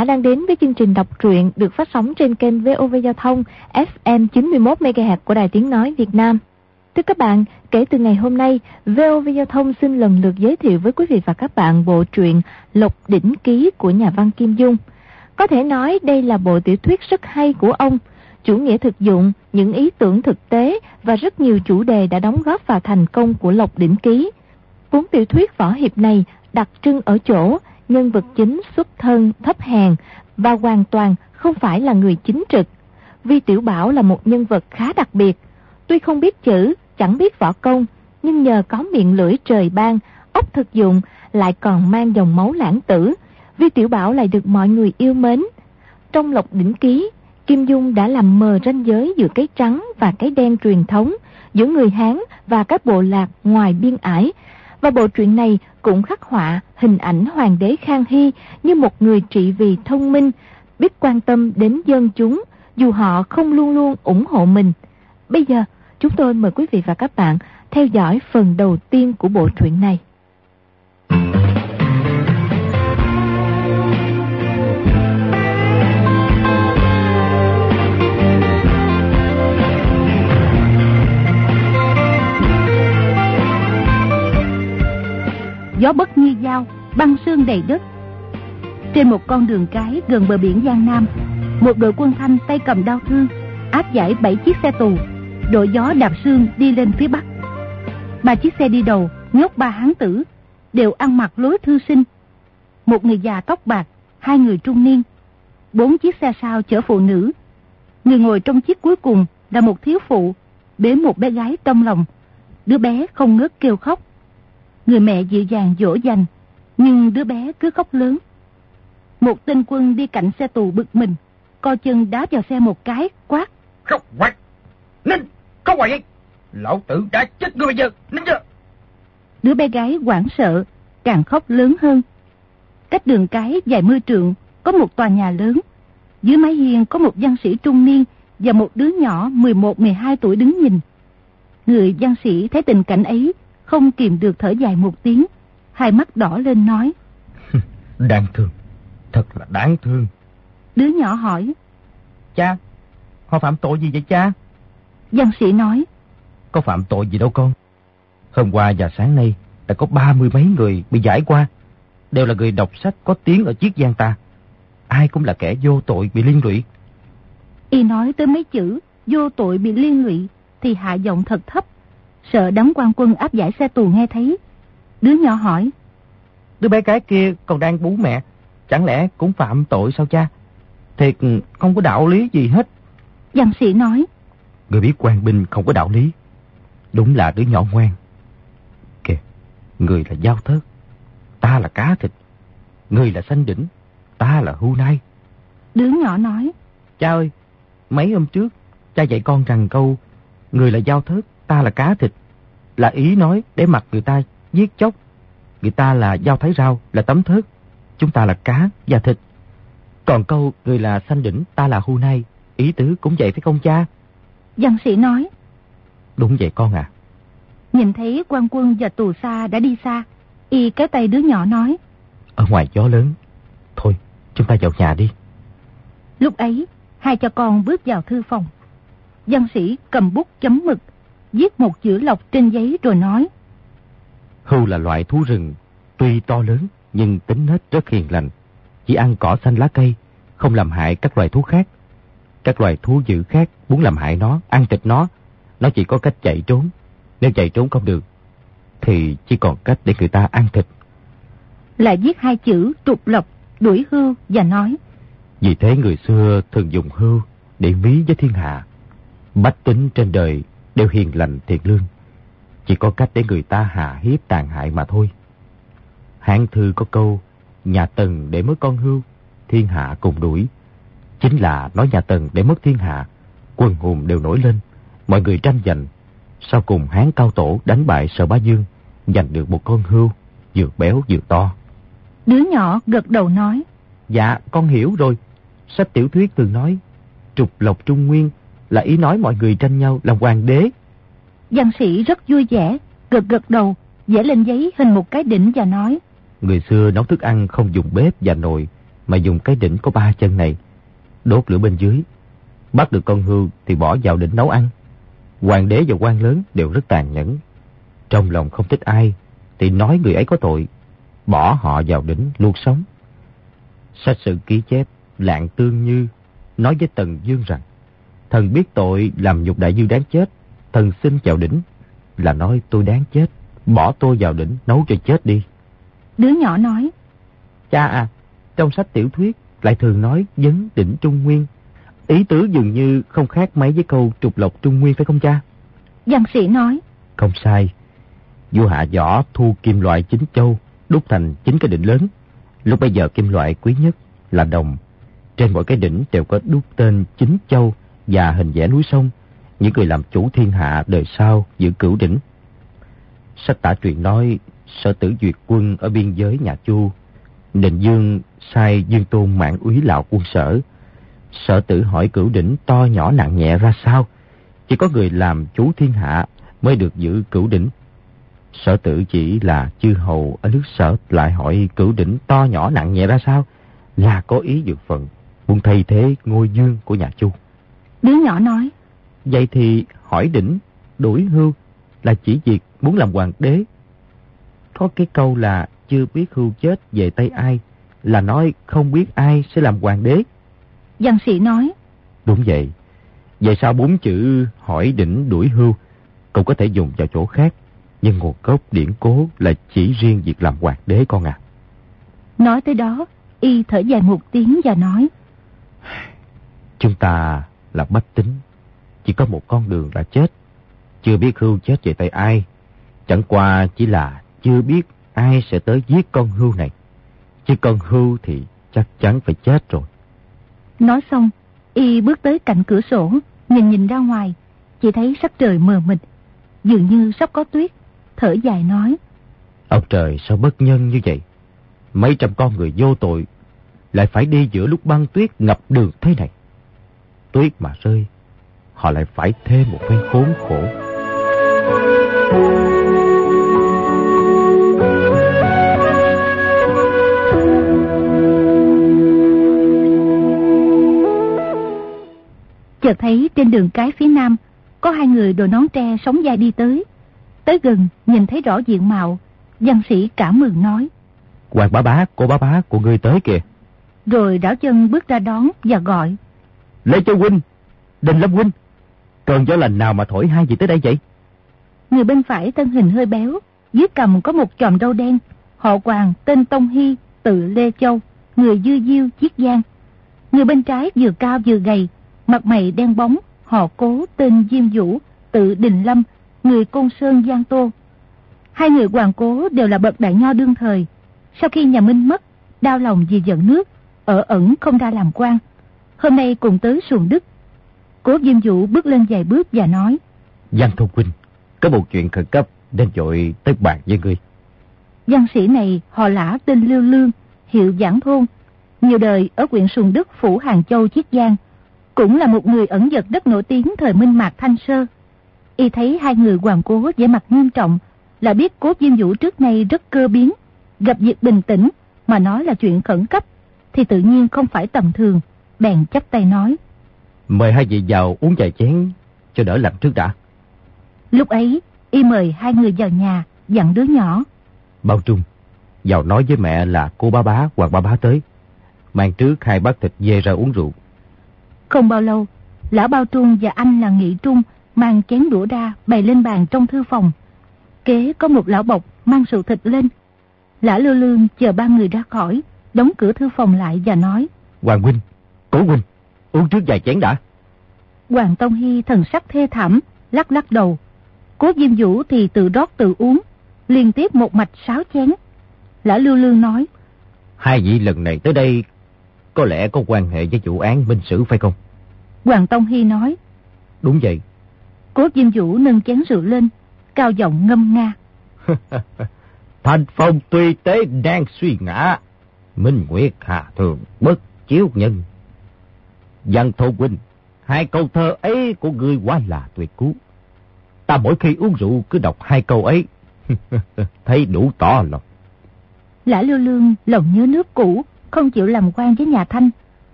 giả đang đến với chương trình đọc truyện được phát sóng trên kênh VOV Giao thông FM 91 MHz của Đài Tiếng nói Việt Nam. Thưa các bạn, kể từ ngày hôm nay, VOV Giao thông xin lần lượt giới thiệu với quý vị và các bạn bộ truyện Lộc Đỉnh Ký của nhà văn Kim Dung. Có thể nói đây là bộ tiểu thuyết rất hay của ông, chủ nghĩa thực dụng, những ý tưởng thực tế và rất nhiều chủ đề đã đóng góp vào thành công của Lộc Đỉnh Ký. Cuốn tiểu thuyết võ hiệp này đặc trưng ở chỗ nhân vật chính xuất thân thấp hèn và hoàn toàn không phải là người chính trực. Vi Tiểu Bảo là một nhân vật khá đặc biệt. Tuy không biết chữ, chẳng biết võ công, nhưng nhờ có miệng lưỡi trời ban, ốc thực dụng, lại còn mang dòng máu lãng tử. Vi Tiểu Bảo lại được mọi người yêu mến. Trong lộc đỉnh ký, Kim Dung đã làm mờ ranh giới giữa cái trắng và cái đen truyền thống, giữa người Hán và các bộ lạc ngoài biên ải, và bộ truyện này cũng khắc họa hình ảnh hoàng đế Khang Hy như một người trị vì thông minh, biết quan tâm đến dân chúng, dù họ không luôn luôn ủng hộ mình. Bây giờ, chúng tôi mời quý vị và các bạn theo dõi phần đầu tiên của bộ truyện này. Gió bất như dao, băng sương đầy đất. Trên một con đường cái gần bờ biển Giang Nam, một đội quân thanh tay cầm đao thương, áp giải bảy chiếc xe tù, đội gió đạp sương đi lên phía bắc. Ba chiếc xe đi đầu, nhốt ba hán tử, đều ăn mặc lối thư sinh. Một người già tóc bạc, hai người trung niên, bốn chiếc xe sau chở phụ nữ. Người ngồi trong chiếc cuối cùng là một thiếu phụ, bế một bé gái trong lòng. Đứa bé không ngớt kêu khóc. Người mẹ dịu dàng dỗ dành, nhưng đứa bé cứ khóc lớn. Một tên quân đi cạnh xe tù bực mình, co chân đá vào xe một cái, quát. Khóc quát! Ninh! Có hoài vậy! Lão tử đã chết ngươi bây giờ! Ninh chưa? Đứa bé gái hoảng sợ, càng khóc lớn hơn. Cách đường cái dài mươi trượng, có một tòa nhà lớn. Dưới mái hiên có một văn sĩ trung niên và một đứa nhỏ 11-12 tuổi đứng nhìn. Người văn sĩ thấy tình cảnh ấy không kìm được thở dài một tiếng, hai mắt đỏ lên nói. đáng thương, thật là đáng thương. Đứa nhỏ hỏi. Cha, họ phạm tội gì vậy cha? Văn sĩ nói. Có phạm tội gì đâu con. Hôm qua và sáng nay đã có ba mươi mấy người bị giải qua. Đều là người đọc sách có tiếng ở chiếc giang ta. Ai cũng là kẻ vô tội bị liên lụy. Y nói tới mấy chữ vô tội bị liên lụy thì hạ giọng thật thấp sợ đám quan quân áp giải xe tù nghe thấy. Đứa nhỏ hỏi. Đứa bé gái kia còn đang bú mẹ, chẳng lẽ cũng phạm tội sao cha? Thiệt không có đạo lý gì hết. Văn sĩ nói. Người biết quan binh không có đạo lý. Đúng là đứa nhỏ ngoan. Kìa, người là giao thớt, ta là cá thịt. Người là xanh đỉnh, ta là hưu nai. Đứa nhỏ nói. Cha ơi, mấy hôm trước, cha dạy con rằng câu, người là giao thớt, ta là cá thịt, là ý nói để mặc người ta giết chóc. Người ta là dao thái rau, là tấm thớt. Chúng ta là cá và thịt. Còn câu người là xanh đỉnh, ta là hu nai. Ý tứ cũng vậy phải không cha? Văn sĩ nói. Đúng vậy con à. Nhìn thấy quan quân và tù xa đã đi xa, y kéo tay đứa nhỏ nói. Ở ngoài gió lớn, thôi chúng ta vào nhà đi. Lúc ấy, hai cha con bước vào thư phòng. Văn sĩ cầm bút chấm mực, viết một chữ lộc trên giấy rồi nói. Hưu là loại thú rừng, tuy to lớn nhưng tính nết rất hiền lành. Chỉ ăn cỏ xanh lá cây, không làm hại các loài thú khác. Các loài thú dữ khác muốn làm hại nó, ăn thịt nó, nó chỉ có cách chạy trốn. Nếu chạy trốn không được, thì chỉ còn cách để người ta ăn thịt. Lại viết hai chữ trục lộc, đuổi hưu và nói. Vì thế người xưa thường dùng hưu để mí với thiên hạ. Bách tính trên đời đều hiền lành thiện lương. Chỉ có cách để người ta hạ hiếp tàn hại mà thôi. Hán thư có câu, nhà Tần để mất con hưu, thiên hạ cùng đuổi. Chính là nói nhà Tần để mất thiên hạ, quân hùng đều nổi lên, mọi người tranh giành. Sau cùng Hán Cao Tổ đánh bại Sở Bá Dương, giành được một con hưu, vừa béo vừa to. Đứa nhỏ gật đầu nói. Dạ, con hiểu rồi. Sách tiểu thuyết thường nói, trục lộc trung nguyên là ý nói mọi người tranh nhau làm hoàng đế. Văn sĩ rất vui vẻ, gật gật đầu, vẽ lên giấy hình một cái đỉnh và nói. Người xưa nấu thức ăn không dùng bếp và nồi, mà dùng cái đỉnh có ba chân này, đốt lửa bên dưới. Bắt được con hươu thì bỏ vào đỉnh nấu ăn. Hoàng đế và quan lớn đều rất tàn nhẫn. Trong lòng không thích ai, thì nói người ấy có tội, bỏ họ vào đỉnh luôn sống. Sách sự ký chép, Lạng Tương Như nói với Tần Dương rằng, thần biết tội làm nhục đại dương đáng chết, thần xin vào đỉnh, là nói tôi đáng chết, bỏ tôi vào đỉnh nấu cho chết đi. Đứa nhỏ nói, Cha à, trong sách tiểu thuyết lại thường nói vấn đỉnh Trung Nguyên. Ý tứ dường như không khác mấy với câu trục lộc Trung Nguyên phải không cha? Văn sĩ nói, Không sai. Vua hạ võ thu kim loại chính châu, đúc thành chính cái đỉnh lớn. Lúc bây giờ kim loại quý nhất là đồng. Trên mỗi cái đỉnh đều có đúc tên chính châu và hình vẽ núi sông. Những người làm chủ thiên hạ đời sau giữ cửu đỉnh. Sách tả truyện nói sở tử duyệt quân ở biên giới nhà Chu. Định Dương sai Dương Tôn mạng úy lão quân sở. Sở tử hỏi cửu đỉnh to nhỏ nặng nhẹ ra sao. Chỉ có người làm chủ thiên hạ mới được giữ cửu đỉnh. Sở tử chỉ là chư hầu ở nước sở lại hỏi cửu đỉnh to nhỏ nặng nhẹ ra sao. Là có ý dược phận, muốn thay thế ngôi dương của nhà Chu đứa nhỏ nói, Vậy thì hỏi đỉnh, đuổi hưu là chỉ việc muốn làm hoàng đế. Có cái câu là chưa biết hưu chết về tay ai, là nói không biết ai sẽ làm hoàng đế. văn sĩ nói, Đúng vậy. Vậy sao bốn chữ hỏi đỉnh đuổi hưu cũng có thể dùng vào chỗ khác, nhưng nguồn gốc điển cố là chỉ riêng việc làm hoàng đế con à. nói tới đó, y thở dài một tiếng và nói, Chúng ta là bách tính, chỉ có một con đường là chết. Chưa biết hưu chết về tay ai, chẳng qua chỉ là chưa biết ai sẽ tới giết con hưu này. Chứ con hưu thì chắc chắn phải chết rồi. nói xong, y bước tới cạnh cửa sổ, nhìn nhìn ra ngoài, chỉ thấy sắc trời mờ mịt, dường như sắp có tuyết, thở dài nói, Ông trời sao bất nhân như vậy? Mấy trăm con người vô tội lại phải đi giữa lúc băng tuyết ngập đường thế này. Tuyết mà rơi, họ lại phải thêm một phen khốn khổ. chợt thấy trên đường cái phía nam, có hai người đội nón tre sống dài đi tới. Tới gần, nhìn thấy rõ diện mạo, văn sĩ cảm mừng nói, Hoàng bá bá, cô bá bá của ngươi tới kìa. rồi đảo chân bước ra đón và gọi, Lê Châu Huynh, Đình Lâm Huynh, cơn gió lành nào mà thổi hai vị tới đây vậy? Người bên phải thân hình hơi béo, dưới cầm có một chòm râu đen, họ Hoàng tên Tông Hy, tự Lê Châu, người dư diêu chiết giang. Người bên trái vừa cao vừa gầy, mặt mày đen bóng, họ cố tên Diêm Vũ, tự Đình Lâm, người Côn Sơn Giang Tô. Hai người hoàng cố đều là bậc đại nho đương thời. Sau khi nhà Minh mất, đau lòng vì giận nước, ở ẩn không ra làm quan. Hôm nay cùng tới xuồng Đức. Cố Diêm Vũ bước lên vài bước và nói, Giang Thông Huynh, có một chuyện khẩn cấp nên dội tới bàn với ngươi. Văn sĩ này họ lã tên Lưu Lương, hiệu Giảng Thôn, nhiều đời ở huyện Sùng Đức, Phủ Hàng Châu, Chiết Giang, cũng là một người ẩn dật rất nổi tiếng thời Minh Mạc Thanh Sơ. Y thấy hai người hoàng cố vẻ mặt nghiêm trọng, là biết cố Diêm Vũ trước nay rất cơ biến, gặp việc bình tĩnh mà nói là chuyện khẩn cấp, thì tự nhiên không phải tầm thường, bèn chắp tay nói. Mời hai vị vào uống vài chén cho đỡ lạnh trước đã. Lúc ấy, y mời hai người vào nhà, dặn đứa nhỏ. Bao Trung, vào nói với mẹ là cô bá bá hoặc ba bá tới. Mang trước hai bát thịt dê ra uống rượu. Không bao lâu, lão Bao Trung và anh là Nghị Trung mang chén đũa ra bày lên bàn trong thư phòng. Kế có một lão bọc mang rượu thịt lên. Lã Lưu Lương chờ ba người ra khỏi, đóng cửa thư phòng lại và nói. Hoàng Huynh, Cố Huynh, uống trước vài chén đã. Hoàng Tông Hy thần sắc thê thảm, lắc lắc đầu. Cố Diêm Vũ thì tự rót tự uống, liên tiếp một mạch sáu chén. Lã Lưu Lương nói, Hai vị lần này tới đây có lẽ có quan hệ với vụ án minh sử phải không? Hoàng Tông Hy nói, Đúng vậy. Cố Diêm Vũ nâng chén rượu lên, cao giọng ngâm nga. Thành phong tuy tế đang suy ngã. Minh Nguyệt Hà Thường bất chiếu nhân. Văn Thô Huynh, hai câu thơ ấy của ngươi quá là tuyệt cú. Ta mỗi khi uống rượu cứ đọc hai câu ấy. thấy đủ tỏ lòng. Lã Lưu Lương lòng nhớ nước cũ, không chịu làm quan với nhà Thanh.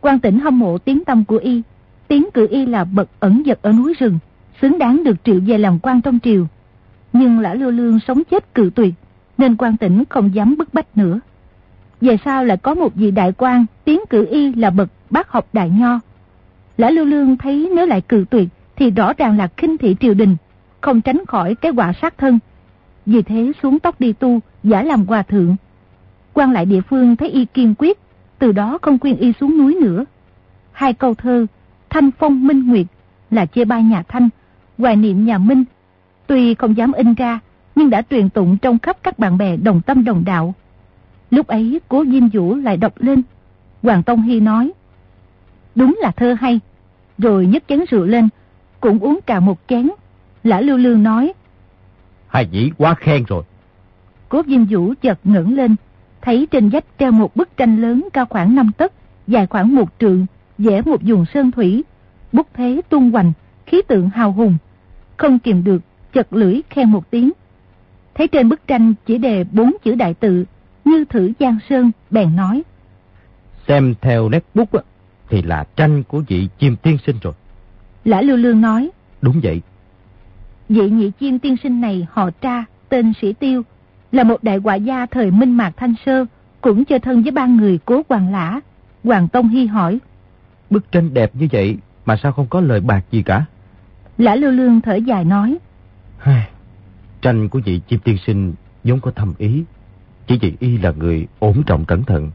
quan tỉnh hâm mộ tiếng tâm của y, tiếng cử y là bậc ẩn giật ở núi rừng, xứng đáng được triệu về làm quan trong triều. Nhưng lã lưu lương sống chết cự tuyệt, nên quan tỉnh không dám bức bách nữa. Về sau lại có một vị đại quan, tiếng cử y là bậc bác học đại nho. Lã lưu lương thấy nếu lại cự tuyệt thì rõ ràng là khinh thị triều đình, không tránh khỏi cái quả sát thân. Vì thế xuống tóc đi tu, giả làm hòa thượng. quan lại địa phương thấy y kiên quyết, từ đó không khuyên y xuống núi nữa. Hai câu thơ, Thanh Phong Minh Nguyệt là chê bai nhà Thanh, hoài niệm nhà Minh. Tuy không dám in ra, nhưng đã truyền tụng trong khắp các bạn bè đồng tâm đồng đạo. Lúc ấy cố Diêm Vũ lại đọc lên. Hoàng Tông Hy nói, đúng là thơ hay. Rồi nhấc chén rượu lên, cũng uống cả một chén. Lã Lưu Lương nói, Hai dĩ quá khen rồi. Cố Diêm Vũ chợt ngẩng lên, thấy trên vách treo một bức tranh lớn cao khoảng 5 tấc, dài khoảng một trượng, vẽ một vùng sơn thủy, bút thế tung hoành, khí tượng hào hùng. Không kìm được, chật lưỡi khen một tiếng. Thấy trên bức tranh chỉ đề bốn chữ đại tự, như thử Giang Sơn, bèn nói. Xem theo nét bút thì là tranh của vị chim tiên sinh rồi. Lã Lưu Lương nói. Đúng vậy. Vị nhị chim tiên sinh này họ tra, tên Sĩ Tiêu, là một đại quả gia thời Minh Mạc Thanh Sơ, cũng chơi thân với ba người cố Hoàng Lã. Hoàng Tông Hy hỏi. Bức tranh đẹp như vậy mà sao không có lời bạc gì cả? Lã Lưu Lương thở dài nói. tranh của vị chim tiên sinh vốn có thâm ý. Chỉ vì y là người ổn trọng cẩn thận,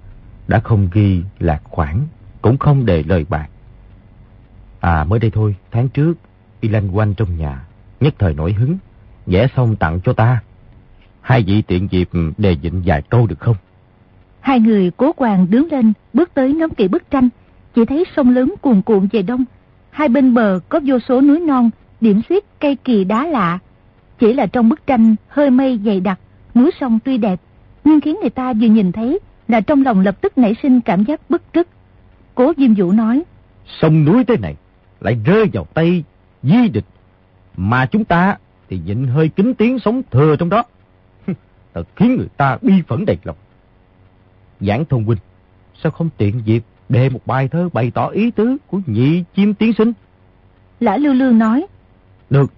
đã không ghi lạc khoản, cũng không để lời bạc. À mới đây thôi, tháng trước, y lanh quanh trong nhà, nhất thời nổi hứng, vẽ xong tặng cho ta. Hai vị tiện dịp đề dịnh vài câu được không? Hai người cố quàng đứng lên, bước tới ngắm kỹ bức tranh, chỉ thấy sông lớn cuồn cuộn về đông. Hai bên bờ có vô số núi non, điểm xuyết cây kỳ đá lạ. Chỉ là trong bức tranh hơi mây dày đặc, núi sông tuy đẹp, nhưng khiến người ta vừa nhìn thấy là trong lòng lập tức nảy sinh cảm giác bức rứt. Cố Diêm Vũ nói, Sông núi thế này lại rơi vào tay di địch, mà chúng ta thì nhịn hơi kính tiếng sống thừa trong đó. Thật khiến người ta bi phẫn đầy lòng. Giảng thông huynh, sao không tiện dịp đề một bài thơ bày tỏ ý tứ của nhị chim tiến sinh? Lã Lưu Lương nói, Được.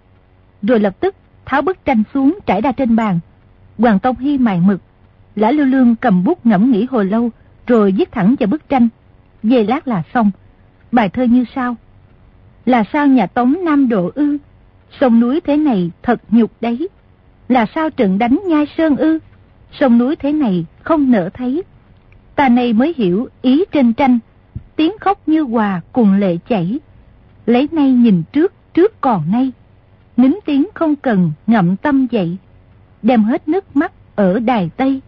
Rồi lập tức tháo bức tranh xuống trải ra trên bàn. Hoàng Tông Hy mài mực. Lã Lưu Lương cầm bút ngẫm nghĩ hồi lâu, rồi viết thẳng vào bức tranh. Về lát là xong. Bài thơ như sau. Là sao nhà Tống Nam Độ ư? Sông núi thế này thật nhục đấy. Là sao trận đánh nhai sơn ư? Sông núi thế này không nỡ thấy. Ta này mới hiểu ý trên tranh. Tiếng khóc như hòa cùng lệ chảy. Lấy nay nhìn trước, trước còn nay. Nín tiếng không cần ngậm tâm dậy. Đem hết nước mắt ở đài Tây.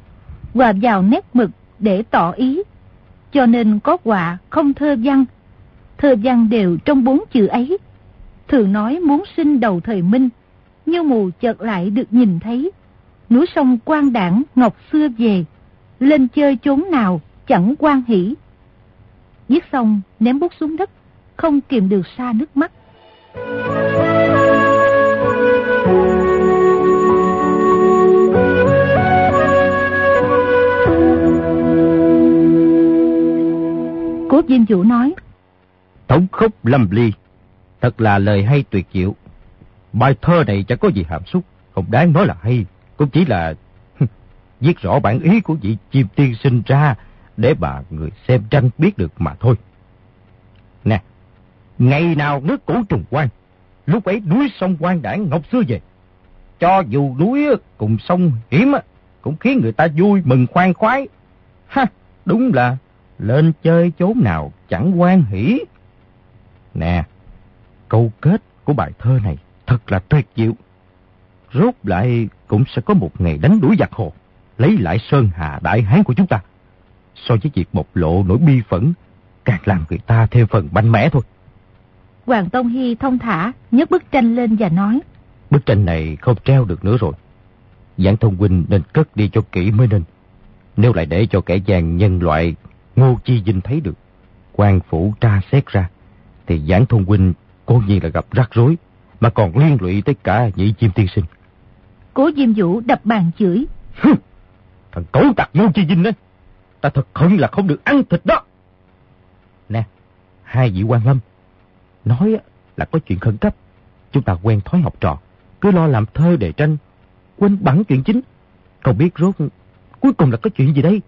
Hòa vào nét mực để tỏ ý. Cho nên có họa không thơ văn. Thơ văn đều trong bốn chữ ấy. Thường nói muốn sinh đầu thời Minh. Như mù chợt lại được nhìn thấy. Núi sông quan đảng, ngọc xưa về. Lên chơi chốn nào, chẳng quan hỷ. Viết xong, ném bút xuống đất. Không kìm được xa nước mắt. Cố Diêm Vũ nói. Tổng khúc lâm ly. Thật là lời hay tuyệt diệu. Bài thơ này chẳng có gì hàm xúc. Không đáng nói là hay. Cũng chỉ là viết rõ bản ý của vị chim tiên sinh ra để bà người xem tranh biết được mà thôi. Nè, ngày nào nước cũ trùng quan, lúc ấy núi sông quan đảng ngọc xưa về. Cho dù núi cùng sông hiểm cũng khiến người ta vui mừng khoan khoái. Ha, đúng là lên chơi chốn nào chẳng quan hỷ. Nè, câu kết của bài thơ này thật là tuyệt diệu. Rốt lại cũng sẽ có một ngày đánh đuổi giặc hồ, lấy lại Sơn Hà Đại Hán của chúng ta. So với việc bộc lộ nỗi bi phẫn, càng làm người ta thêm phần mạnh mẽ thôi. Hoàng Tông Hy thông thả, nhấc bức tranh lên và nói. Bức tranh này không treo được nữa rồi. Giảng thông huynh nên cất đi cho kỹ mới nên. Nếu lại để cho kẻ gian nhân loại Ngô Chi Vinh thấy được, quan phủ tra xét ra, thì giảng thông huynh cố nhiên là gặp rắc rối, mà còn liên lụy tới cả nhị chim tiên sinh. Cố Diêm Vũ đập bàn chửi. Thằng cẩu tặc Ngô Chi Vinh đấy. ta thật hận là không được ăn thịt đó. Nè, hai vị quan lâm, nói là có chuyện khẩn cấp. Chúng ta quen thói học trò, cứ lo làm thơ đề tranh, quên bắn chuyện chính. Không biết rốt cuối cùng là có chuyện gì đây?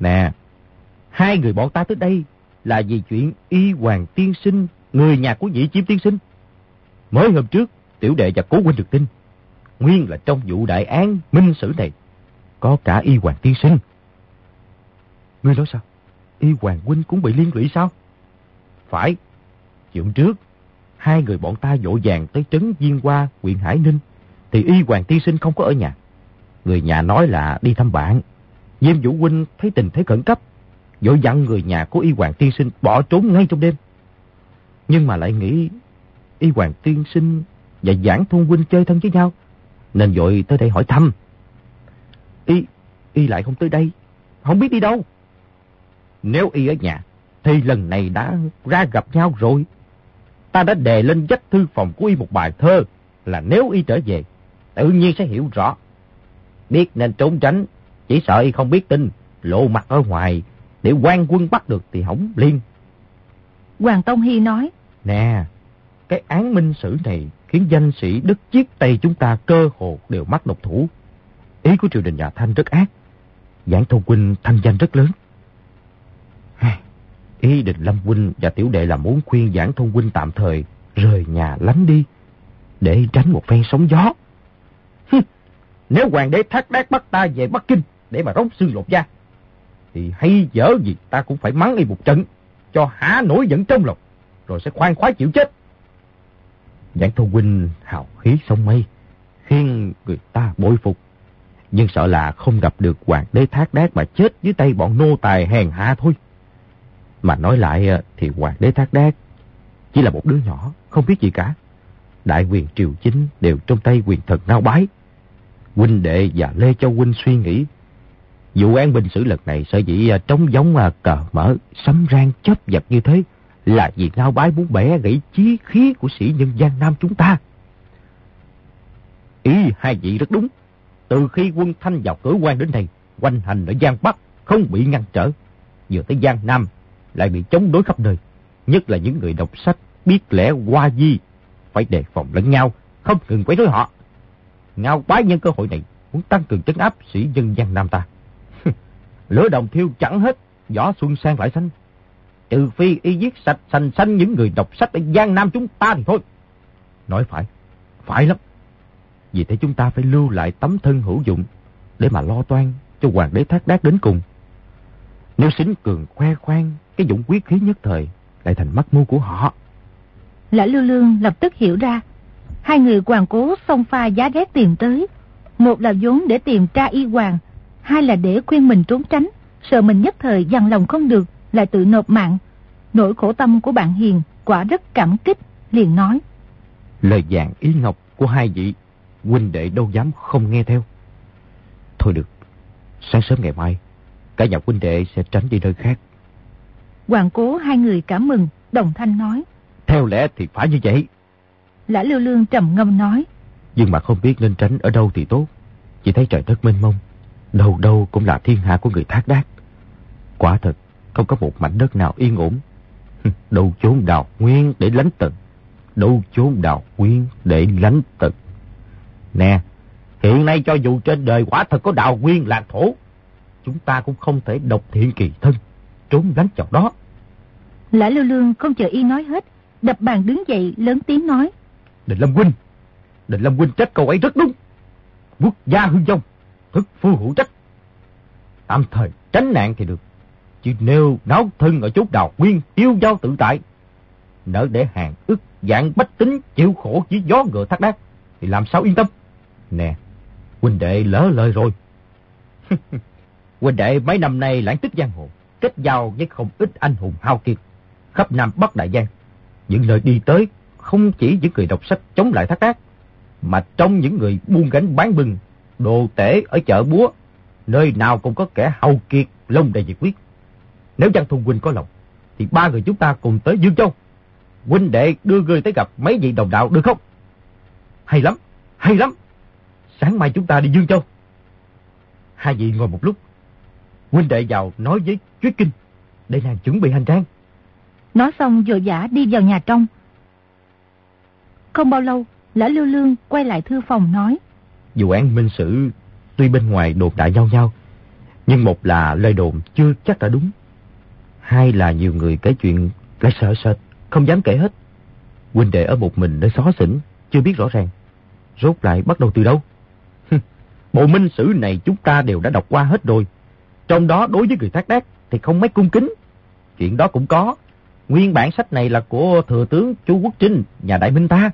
Nè, hai người bọn ta tới đây là vì chuyện y hoàng tiên sinh, người nhà của nhị chiếm tiên sinh. Mới hôm trước, tiểu đệ và cố huynh được tin. Nguyên là trong vụ đại án minh sử này, có cả y hoàng tiên sinh. Ngươi nói sao? Y hoàng huynh cũng bị liên lụy sao? Phải. Chuyện trước, hai người bọn ta dỗ dàng tới trấn Viên Hoa, huyện Hải Ninh, thì y hoàng tiên sinh không có ở nhà. Người nhà nói là đi thăm bạn. Diêm Vũ Huynh thấy tình thế khẩn cấp, dội dặn người nhà của y hoàng tiên sinh bỏ trốn ngay trong đêm. Nhưng mà lại nghĩ y hoàng tiên sinh và giảng thôn huynh chơi thân với nhau, nên dội tới đây hỏi thăm. Y, y lại không tới đây, không biết đi đâu. Nếu y ở nhà, thì lần này đã ra gặp nhau rồi. Ta đã đề lên vách thư phòng của y một bài thơ là nếu y trở về, tự nhiên sẽ hiểu rõ. Biết nên trốn tránh, chỉ sợ y không biết tin, lộ mặt ở ngoài, để quan quân bắt được thì hỏng liên. Hoàng Tông Hy nói, Nè, cái án minh sử này khiến danh sĩ Đức Chiết Tây chúng ta cơ hồ đều mắc độc thủ. Ý của triều đình nhà Thanh rất ác. Giảng Thông Huynh thanh danh rất lớn. Ý định Lâm Huynh và Tiểu Đệ là muốn khuyên Giảng Thông Huynh tạm thời rời nhà lánh đi, để tránh một phen sóng gió. Nếu hoàng đế thác đác bắt ta về Bắc Kinh để mà rống xương lột da, thì hay dở gì ta cũng phải mắng y một trận, cho hả nổi giận trong lòng, rồi sẽ khoan khoái chịu chết. Giảng Thu Huynh hào khí sông mây, khiến người ta bội phục. Nhưng sợ là không gặp được hoàng đế thác đác mà chết dưới tay bọn nô tài hèn hạ thôi. Mà nói lại ờ, thì hoàng đế thác đác chỉ là một đứa nhỏ, không biết gì cả. Đại quyền triều chính đều trong tay quyền thần nao bái. Huynh đệ và Lê Châu Huynh suy nghĩ. Vụ án binh sử lần này sở dĩ à, trống giống à, cờ mở, sấm rang chấp giật như thế là vì ngao bái muốn bẻ gãy chí khí của sĩ nhân gian Nam chúng ta. Ý hai vị rất đúng. Từ khi quân Thanh vào cửa quan đến đây, quanh hành ở Giang Bắc không bị ngăn trở. Vừa tới Giang Nam lại bị chống đối khắp nơi. Nhất là những người đọc sách biết lẽ qua di, phải đề phòng lẫn nhau, không ngừng quấy rối họ. Ngao bái nhân cơ hội này muốn tăng cường trấn áp sĩ dân Giang Nam ta. Lửa đồng thiêu chẳng hết, gió xuân sang lại xanh. Trừ phi y giết sạch sành xanh những người đọc sách ở Giang Nam chúng ta thì thôi. Nói phải, phải lắm. Vì thế chúng ta phải lưu lại tấm thân hữu dụng để mà lo toan cho hoàng đế thác đát đến cùng. Nếu xính cường khoe khoang cái dũng quyết khí nhất thời lại thành mắt mưu của họ. Lã Lưu Lương lập tức hiểu ra, hai người hoàng cố xông pha giá rét tìm tới. Một là vốn để tìm tra y hoàng, hai là để khuyên mình trốn tránh, sợ mình nhất thời dằn lòng không được, lại tự nộp mạng. Nỗi khổ tâm của bạn Hiền quả rất cảm kích, liền nói. Lời dạng ý ngọc của hai vị, huynh đệ đâu dám không nghe theo. Thôi được, sáng sớm ngày mai, cả nhà huynh đệ sẽ tránh đi nơi khác. Hoàng cố hai người cảm mừng, đồng thanh nói. Theo lẽ thì phải như vậy. Lã Lưu Lương trầm ngâm nói. Nhưng mà không biết nên tránh ở đâu thì tốt. Chỉ thấy trời đất mênh mông, đâu đâu cũng là thiên hạ của người thác đác. Quả thật, không có một mảnh đất nào yên ổn. Đâu chốn đào nguyên để lánh tận. Đâu chốn đào nguyên để lánh tận. Nè, hiện nay cho dù trên đời quả thật có đào nguyên lạc thổ, chúng ta cũng không thể độc thiện kỳ thân, trốn lánh chọc đó. Lã Lưu Lương không chờ y nói hết, đập bàn đứng dậy lớn tiếng nói. Định Lâm Huynh, Định Lâm Huynh trách câu ấy rất đúng. Quốc gia hương vong, thức phu hữu trách. Tạm thời tránh nạn thì được. Chứ nếu náo thân ở chốt đào nguyên tiêu giao tự tại, nỡ để hàng ức dạng bách tính chịu khổ dưới gió ngựa thác đát, thì làm sao yên tâm? Nè, huynh đệ lỡ lời rồi. huynh đệ mấy năm nay lãng tích giang hồ, kết giao với không ít anh hùng hao kiệt, khắp Nam Bắc Đại Giang. Những lời đi tới không chỉ những người đọc sách chống lại thác đát, mà trong những người buôn gánh bán bừng, đồ tể ở chợ búa, nơi nào cũng có kẻ hầu kiệt lông đầy diệt quyết. Nếu Giang Thùng Huynh có lòng, thì ba người chúng ta cùng tới Dương Châu. Huynh đệ đưa người tới gặp mấy vị đồng đạo được không? Hay lắm, hay lắm. Sáng mai chúng ta đi Dương Châu. Hai vị ngồi một lúc. huynh đệ vào nói với Chuyết Kinh, để nàng chuẩn bị hành trang. Nói xong vội vã đi vào nhà trong. Không bao lâu, Lã Lưu Lương quay lại thư phòng nói. Vụ án minh sử tuy bên ngoài đồn đại nhau nhau, nhưng một là lời đồn chưa chắc đã đúng. Hai là nhiều người kể chuyện lại sợ sệt, không dám kể hết. Huynh đệ ở một mình nơi xó xỉnh, chưa biết rõ ràng. Rốt lại bắt đầu từ đâu? Bộ minh sử này chúng ta đều đã đọc qua hết rồi. Trong đó đối với người thác đác thì không mấy cung kính. Chuyện đó cũng có. Nguyên bản sách này là của thừa tướng Chu Quốc Trinh, nhà đại minh ta.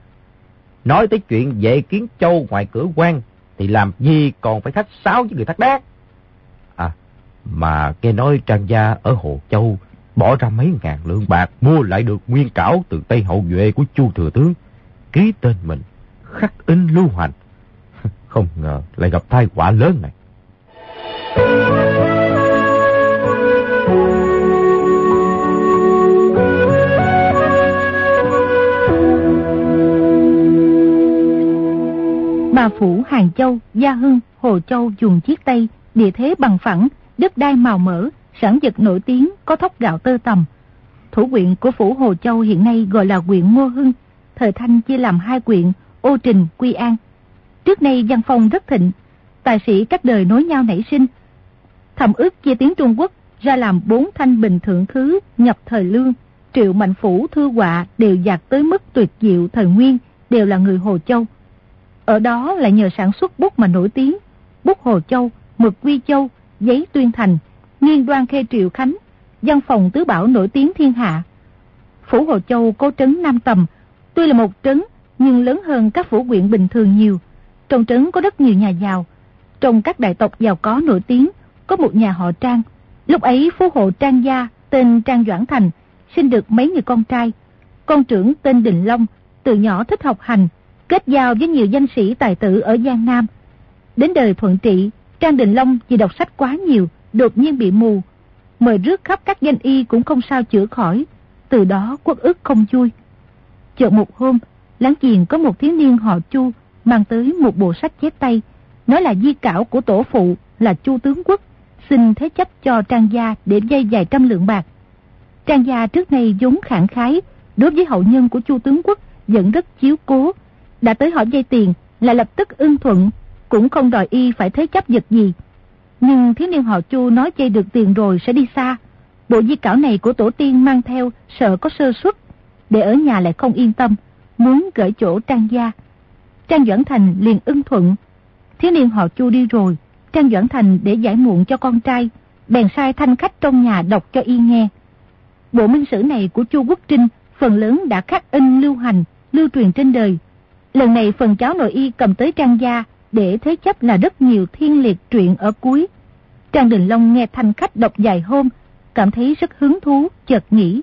Nói tới chuyện vệ kiến châu ngoài cửa quan thì làm gì còn phải khách sáo với người thác đác. À, mà nghe nói trang gia ở Hồ Châu bỏ ra mấy ngàn lượng bạc mua lại được nguyên cảo từ tay hậu duệ của Chu Thừa Tướng. Ký tên mình, khắc in lưu hành. Không ngờ lại gặp tai họa lớn này. Bà Phủ, Hàng Châu, Gia Hưng, Hồ Châu, Dùng Chiết Tây, địa thế bằng phẳng, đất đai màu mỡ, sản vật nổi tiếng, có thóc gạo tơ tầm. Thủ quyện của Phủ Hồ Châu hiện nay gọi là quyện Ngô Hưng, thời Thanh chia làm hai quyện, Ô Trình, Quy An. Trước nay văn phong rất thịnh, tài sĩ các đời nối nhau nảy sinh. Thẩm ước chia tiếng Trung Quốc ra làm bốn thanh bình thượng khứ nhập thời lương, triệu mạnh phủ thư họa đều dạt tới mức tuyệt diệu thời nguyên, đều là người Hồ Châu. Ở đó lại nhờ sản xuất bút mà nổi tiếng, bút Hồ Châu, mực Quy Châu, giấy Tuyên Thành, nghiên đoan khê triệu khánh, văn phòng tứ bảo nổi tiếng thiên hạ. Phủ Hồ Châu có trấn Nam Tầm, tuy là một trấn nhưng lớn hơn các phủ quyện bình thường nhiều. Trong trấn có rất nhiều nhà giàu. Trong các đại tộc giàu có nổi tiếng, có một nhà họ Trang. Lúc ấy phú hộ Trang Gia, tên Trang Doãn Thành, sinh được mấy người con trai. Con trưởng tên Đình Long, từ nhỏ thích học hành, kết giao với nhiều danh sĩ tài tử ở Giang Nam. Đến đời thuận trị, Trang Đình Long vì đọc sách quá nhiều, đột nhiên bị mù. Mời rước khắp các danh y cũng không sao chữa khỏi, từ đó quốc ức không vui. Chợt một hôm, láng giềng có một thiếu niên họ Chu mang tới một bộ sách chép tay, nói là di cảo của tổ phụ là Chu tướng quốc, xin thế chấp cho Trang gia để dây vài trăm lượng bạc. Trang gia trước nay vốn khẳng khái, đối với hậu nhân của Chu tướng quốc vẫn rất chiếu cố, đã tới hỏi dây tiền là lập tức ưng thuận, cũng không đòi y phải thế chấp vật gì. Nhưng thiếu niên họ Chu nói dây được tiền rồi sẽ đi xa. Bộ di cảo này của tổ tiên mang theo sợ có sơ suất, để ở nhà lại không yên tâm, muốn gửi chỗ Trang gia. Trang Doãn Thành liền ưng thuận. Thiếu niên họ Chu đi rồi, Trang Doãn Thành để giải muộn cho con trai, bèn sai thanh khách trong nhà đọc cho y nghe. Bộ minh sử này của Chu Quốc Trinh phần lớn đã khắc in lưu hành, lưu truyền trên đời. Lần này phần cháu nội y cầm tới Trang gia để thế chấp là rất nhiều thiên liệt truyện ở cuối. Trang Đình Long nghe thanh khách đọc dài hôm, cảm thấy rất hứng thú, chợt nghĩ.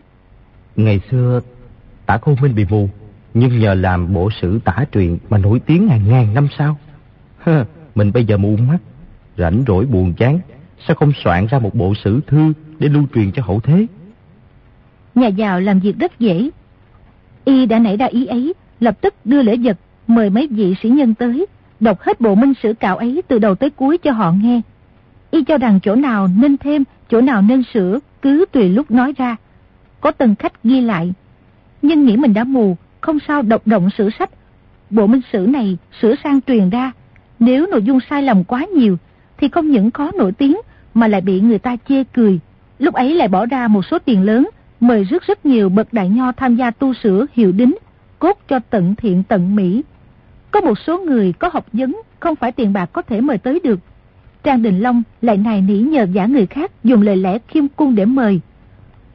Ngày xưa, tả khôn minh bị mù, nhưng nhờ làm bộ sử tả truyền mà nổi tiếng hàng ngàn năm sau. Hơ, mình bây giờ mù mắt, rảnh rỗi buồn chán, sao không soạn ra một bộ sử thư để lưu truyền cho hậu thế? Nhà giàu làm việc rất dễ. Y đã nảy ra ý ấy, lập tức đưa lễ vật, mời mấy vị sĩ nhân tới, đọc hết bộ minh sử cạo ấy từ đầu tới cuối cho họ nghe. Y cho rằng chỗ nào nên thêm, chỗ nào nên sửa, cứ tùy lúc nói ra. Có từng khách ghi lại. Nhưng nghĩ mình đã mù, không sao độc động sửa sách. Bộ minh sử này sửa sang truyền ra. Nếu nội dung sai lầm quá nhiều, thì không những khó nổi tiếng, mà lại bị người ta chê cười. Lúc ấy lại bỏ ra một số tiền lớn, mời rất rất nhiều bậc đại nho tham gia tu sửa hiệu đính, cốt cho tận thiện tận mỹ. Có một số người có học vấn, không phải tiền bạc có thể mời tới được. Trang Đình Long lại nài nỉ nhờ giả người khác dùng lời lẽ khiêm cung để mời.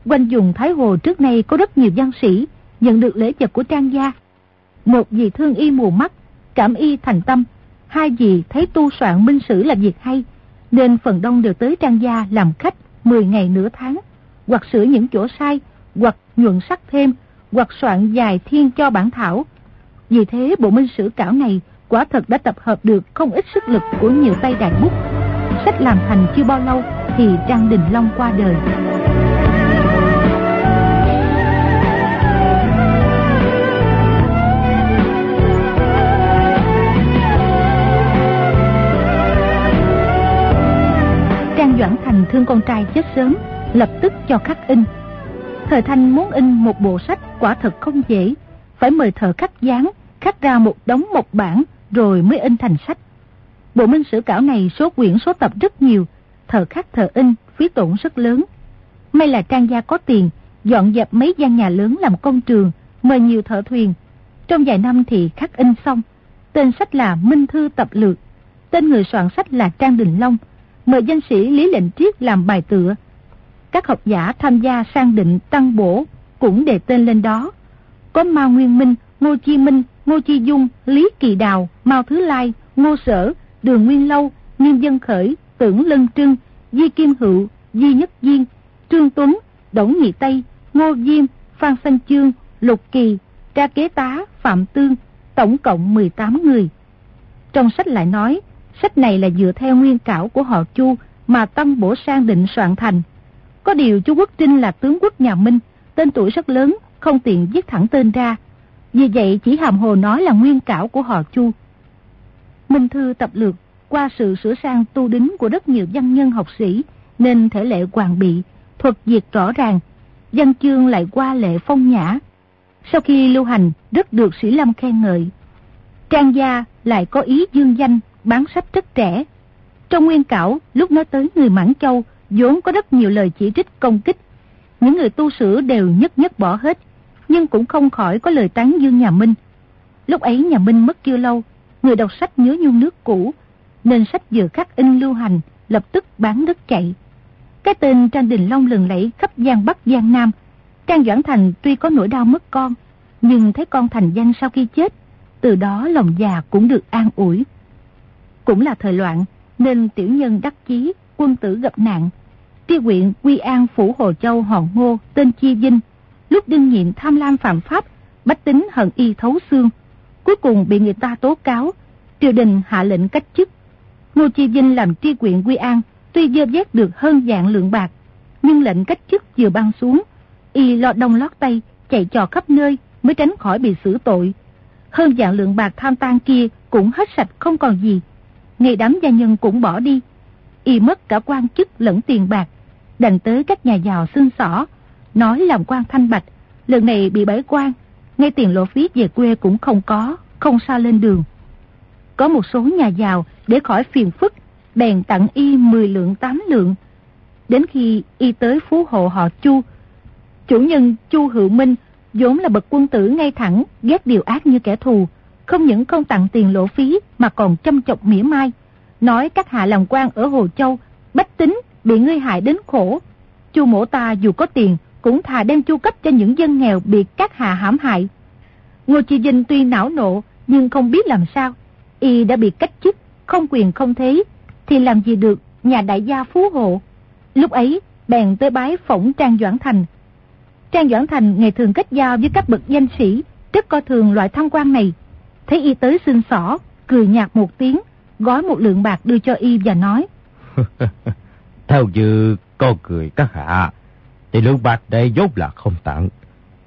Quanh dùng Thái Hồ trước nay có rất nhiều văn sĩ nhận được lễ vật của Trang gia. Một vì thương y mù mắt, cảm y thành tâm, hai vì thấy tu soạn minh sử là việc hay, nên phần đông đều tới Trang gia làm khách 10 ngày nửa tháng, hoặc sửa những chỗ sai, hoặc nhuận sắc thêm, hoặc soạn dài thiên cho bản thảo. Vì thế bộ minh sử cảo này quả thật đã tập hợp được không ít sức lực của nhiều tay đàn bút. Sách làm thành chưa bao lâu thì Trang Đình Long qua đời. Trang Trang Doãn Thành thương con trai chết sớm, lập tức cho khắc in. Thời Thanh muốn in một bộ sách quả thật không dễ, phải mời thợ khắc dán, khắc ra một đống một bản rồi mới in thành sách. Bộ minh sử cảo này số quyển số tập rất nhiều, thợ khắc thợ in, phí tổn rất lớn. May là Trang gia có tiền, dọn dẹp mấy gian nhà lớn làm công trường, mời nhiều thợ thuyền. Trong vài năm thì khắc in xong. Tên sách là Minh Thư Tập Lược. Tên người soạn sách là Trang Đình Long. Mời danh sĩ Lý Lệnh Triết làm bài tựa. Các học giả tham gia sang định tăng bổ cũng đề tên lên đó. Có Mao Nguyên Minh, Ngô Chi Minh, Ngô Chi Dung, Lý Kỳ Đào, Mao Thứ Lai, Ngô Sở, Đường Nguyên Lâu, Nghiêm Dân Khởi, Tưởng Lân Trưng, Di Kim Hữu, Di Nhất Diên, Trương Tuấn, Đổng Nhị Tây, Ngô Diêm, Phan Xanh Chương, Lục Kỳ, Tra Kế Tá, Phạm Tương, tổng cộng 18 người. Trong sách lại nói, sách này là dựa theo nguyên cảo của họ Chu mà Tân Bổ Sang định soạn thành. Có điều chú Quốc Trinh là tướng quốc nhà Minh, tên tuổi rất lớn, không tiện viết thẳng tên ra. Vì vậy chỉ hàm hồ nói là nguyên cảo của họ Chu. Minh Thư tập lược qua sự sửa sang tu đính của rất nhiều văn nhân học sĩ nên thể lệ hoàn bị, thuật diệt rõ ràng, văn chương lại qua lệ phong nhã. Sau khi lưu hành rất được sĩ Lâm khen ngợi. Trang gia lại có ý dương danh, bán sách rất trẻ. Trong nguyên cảo, lúc nói tới người Mãn Châu, vốn có rất nhiều lời chỉ trích công kích. Những người tu sửa đều nhất nhất bỏ hết, nhưng cũng không khỏi có lời tán dương nhà Minh. Lúc ấy nhà Minh mất chưa lâu, người đọc sách nhớ nhung nước cũ, nên sách vừa khắc in lưu hành, lập tức bán đất chạy. Cái tên Trang Đình Long lừng lẫy khắp Giang Bắc Giang Nam. Trang Doãn Thành tuy có nỗi đau mất con, nhưng thấy con thành danh sau khi chết, từ đó lòng già cũng được an ủi. Cũng là thời loạn, nên tiểu nhân đắc chí, quân tử gặp nạn. Tri huyện Quy An Phủ Hồ Châu Hòn Ngô, tên Chi Vinh, lúc đương nhiệm tham lam phạm pháp, bách tính hận y thấu xương. Cuối cùng bị người ta tố cáo, triều đình hạ lệnh cách chức. Ngô Chi Vinh làm tri huyện Quy An, tuy dơ vét được hơn dạng lượng bạc, nhưng lệnh cách chức vừa ban xuống, y lo đông lót tay, chạy trò khắp nơi mới tránh khỏi bị xử tội. Hơn dạng lượng bạc tham tan kia cũng hết sạch không còn gì. Ngày đám gia nhân cũng bỏ đi. Y mất cả quan chức lẫn tiền bạc, đành tới các nhà giàu xương xỏ, nói làm quan thanh bạch, lần này bị bãi quan, ngay tiền lộ phí về quê cũng không có, không sao lên đường. Có một số nhà giàu để khỏi phiền phức, bèn tặng y 10 lượng 8 lượng. Đến khi y tới phú hộ họ Chu, chủ nhân Chu Hữu Minh vốn là bậc quân tử ngay thẳng, ghét điều ác như kẻ thù, không những không tặng tiền lộ phí mà còn chăm chọc mỉa mai, nói các hạ làm quan ở Hồ Châu, bách tính bị ngươi hại đến khổ. Chu mổ ta dù có tiền cũng thà đem chu cấp cho những dân nghèo bị các hạ hãm hại. Ngô Chi Vinh tuy não nộ nhưng không biết làm sao, y đã bị cách chức, không quyền không thế, thì làm gì được nhà đại gia phú hộ. Lúc ấy, bèn tới bái phỏng Trang Doãn Thành. Trang Doãn Thành ngày thường kết giao với các bậc danh sĩ, rất coi thường loại tham quan này. Thấy y tới xin xỏ, cười nhạt một tiếng, gói một lượng bạc đưa cho y và nói. Theo như con cười các hạ, thì lượng bạc đây dốt là không tặng.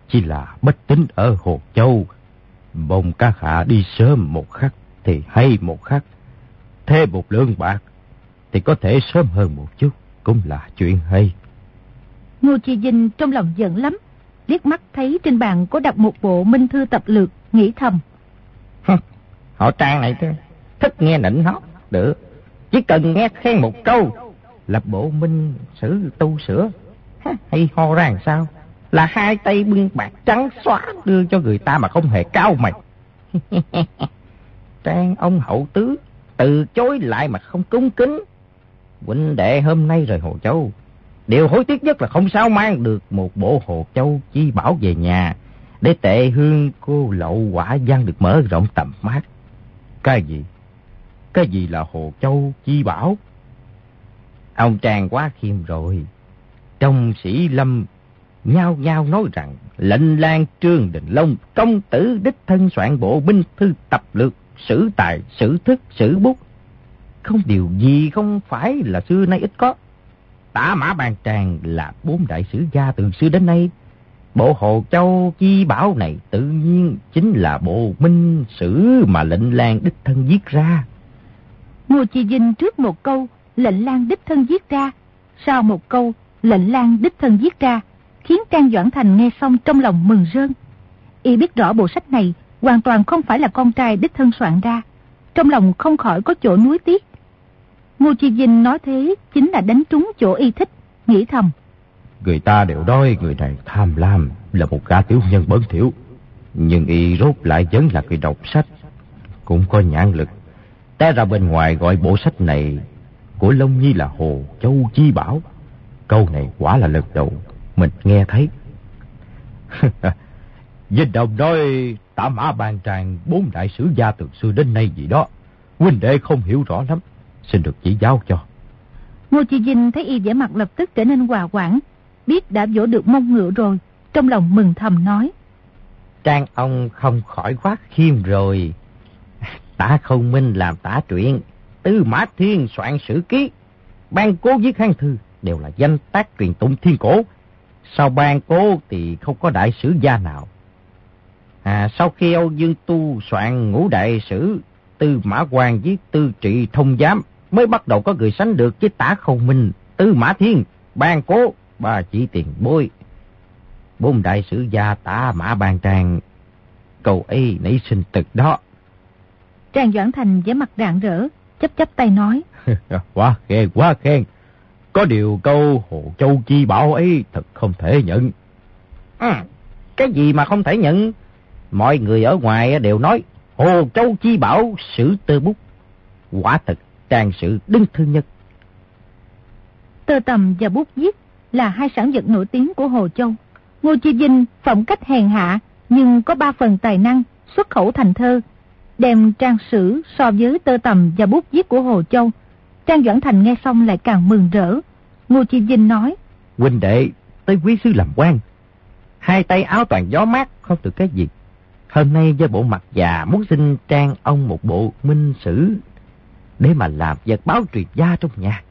Chỉ là bất tính ở Hồ Châu. Mong các hạ đi sớm một khắc thì hay một khắc. Thêm một lượng bạc thì có thể sớm hơn một chút, cũng là chuyện hay. Ngô Chi Vinh trong lòng giận lắm, liếc mắt thấy trên bàn có đặt một bộ minh thư tập lược, nghĩ thầm. Họ trang này thế, thích nghe nịnh hót, được. Chỉ cần nghe khen một câu là bộ minh sử, tu sửa. Hay ho ra làm sao? Là hai tay bưng bạc trắng xóa đưa cho người ta mà không hề cao mày. Trang ông hậu tứ, từ chối lại mà không cúng kính. Huynh đệ hôm nay rời Hồ Châu. Điều hối tiếc nhất là không sao mang được một bộ Hồ Châu chi bảo về nhà. Để tệ hương cô lậu quả gian được mở rộng tầm mắt. Cái gì? Cái gì là Hồ Châu chi bảo? Ông chàng quá khiêm rồi. Trong sĩ lâm, nhao nhao nói rằng, lệnh lan trương đình long, công tử đích thân soạn bộ binh thư tập lược, sử tài, sử thức, sử bút. Không điều gì không phải là xưa nay ít có. Tả mã bàn tràng là bốn đại sử gia từ xưa đến nay. Bộ hồ châu chi bảo này tự nhiên chính là bộ minh sử mà lệnh lan đích thân viết ra. Ngô chi dinh trước một câu lệnh lan đích thân viết ra. Sau một câu, lệnh lan đích thân viết ra, khiến Trang Doãn Thành nghe xong trong lòng mừng rơn. Y biết rõ bộ sách này hoàn toàn không phải là con trai đích thân soạn ra. Trong lòng không khỏi có chỗ nuối tiếc. Ngô Chi Vinh nói thế chính là đánh trúng chỗ y thích, nghĩ thầm. Người ta đều nói người này tham lam là một gã tiểu nhân bẩn thiểu. Nhưng y rốt lại vẫn là người đọc sách. Cũng có nhãn lực. Té ra bên ngoài gọi bộ sách này của Long Nhi là Hồ Châu Chi Bảo. Câu này quả là lần đầu mình nghe thấy. Vinh Đồng nói tạ mã bàn tràng bốn đại sử gia từ xưa đến nay gì đó. Huynh đệ không hiểu rõ lắm. Xin được chỉ giáo cho. Ngô Chi Vinh thấy y vẻ mặt lập tức trở nên hòa quảng. Biết đã vỗ được mông ngựa rồi. Trong lòng mừng thầm nói. Trang ông không khỏi quá khiêm rồi. Tả không minh làm tả truyện. Tư Mã Thiên soạn sử ký. Ban cố viết hang thư đều là danh tác truyền tụng thiên cổ. Sau ban cố thì không có đại sử gia nào. À, sau khi Âu Dương Tu soạn ngũ đại sử, Tư Mã Hoàng viết tư trị thông giám, mới bắt đầu có người sánh được với tả không minh, Tư Mã Thiên, ban cố, ba chỉ tiền bôi. Bốn đại sử gia tả mã ban tràng, cầu ấy nảy sinh tực đó. Trang Doãn Thành với mặt rạng rỡ, chấp chấp tay nói. quá khen, quá khen. Có điều câu Hồ Châu Chi Bảo ấy thật không thể nhận. À, cái gì mà không thể nhận? Mọi người ở ngoài đều nói Hồ Châu Chi Bảo sử tơ bút. Quả thật trang sử đứng thứ nhất. Tơ tầm và bút viết là hai sản vật nổi tiếng của Hồ Châu. Ngô Chi Vinh phẩm cách hèn hạ nhưng có ba phần tài năng xuất khẩu thành thơ. Đem trang sử so với tơ tầm và bút viết của Hồ Châu. Trang Doãn Thành nghe xong lại càng mừng rỡ. Ngô Chi Vinh nói. Huynh đệ, tới quý sư làm quan. Hai tay áo toàn gió mát, không được cái gì. Hôm nay do bộ mặt già muốn xin trang ông một bộ minh sử để mà làm vật báo truyền gia trong nhà.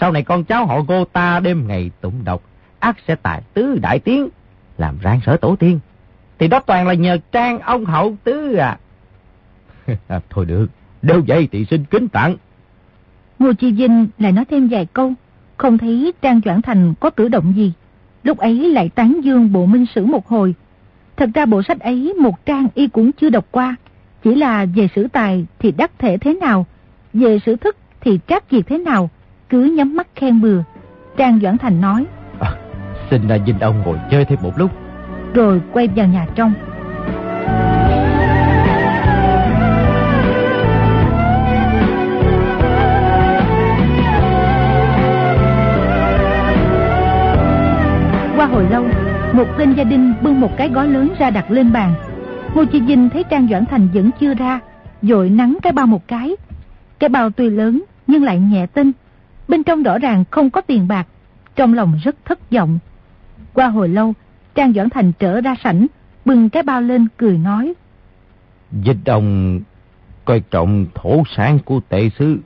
Sau này con cháu họ cô ta đêm ngày tụng đọc, ác sẽ tài tứ đại tiếng, làm rang sở tổ tiên. Thì đó toàn là nhờ trang ông hậu tứ à. à thôi được, nếu vậy thì xin kính tặng. Ngô Chi Vinh lại nói thêm vài câu, không thấy Trang Doãn Thành có cử động gì. Lúc ấy lại tán dương bộ minh sử một hồi, Thật ra bộ sách ấy một trang y cũng chưa đọc qua. Chỉ là về sử tài thì đắc thể thế nào, về sử thức thì trác diệt thế nào, cứ nhắm mắt khen bừa. Trang Doãn Thành nói. À, xin là dinh ông ngồi chơi thêm một lúc. Rồi quay vào nhà trong. Một tên gia đình bưng một cái gói lớn ra đặt lên bàn. Ngô Chi Vinh thấy Trang Doãn Thành vẫn chưa ra, dội nắng cái bao một cái. Cái bao tuy lớn nhưng lại nhẹ tinh. Bên trong rõ ràng không có tiền bạc, trong lòng rất thất vọng. Qua hồi lâu, Trang Doãn Thành trở ra sảnh, bưng cái bao lên cười nói. Dịch đồng coi trọng thổ sản của tệ sứ,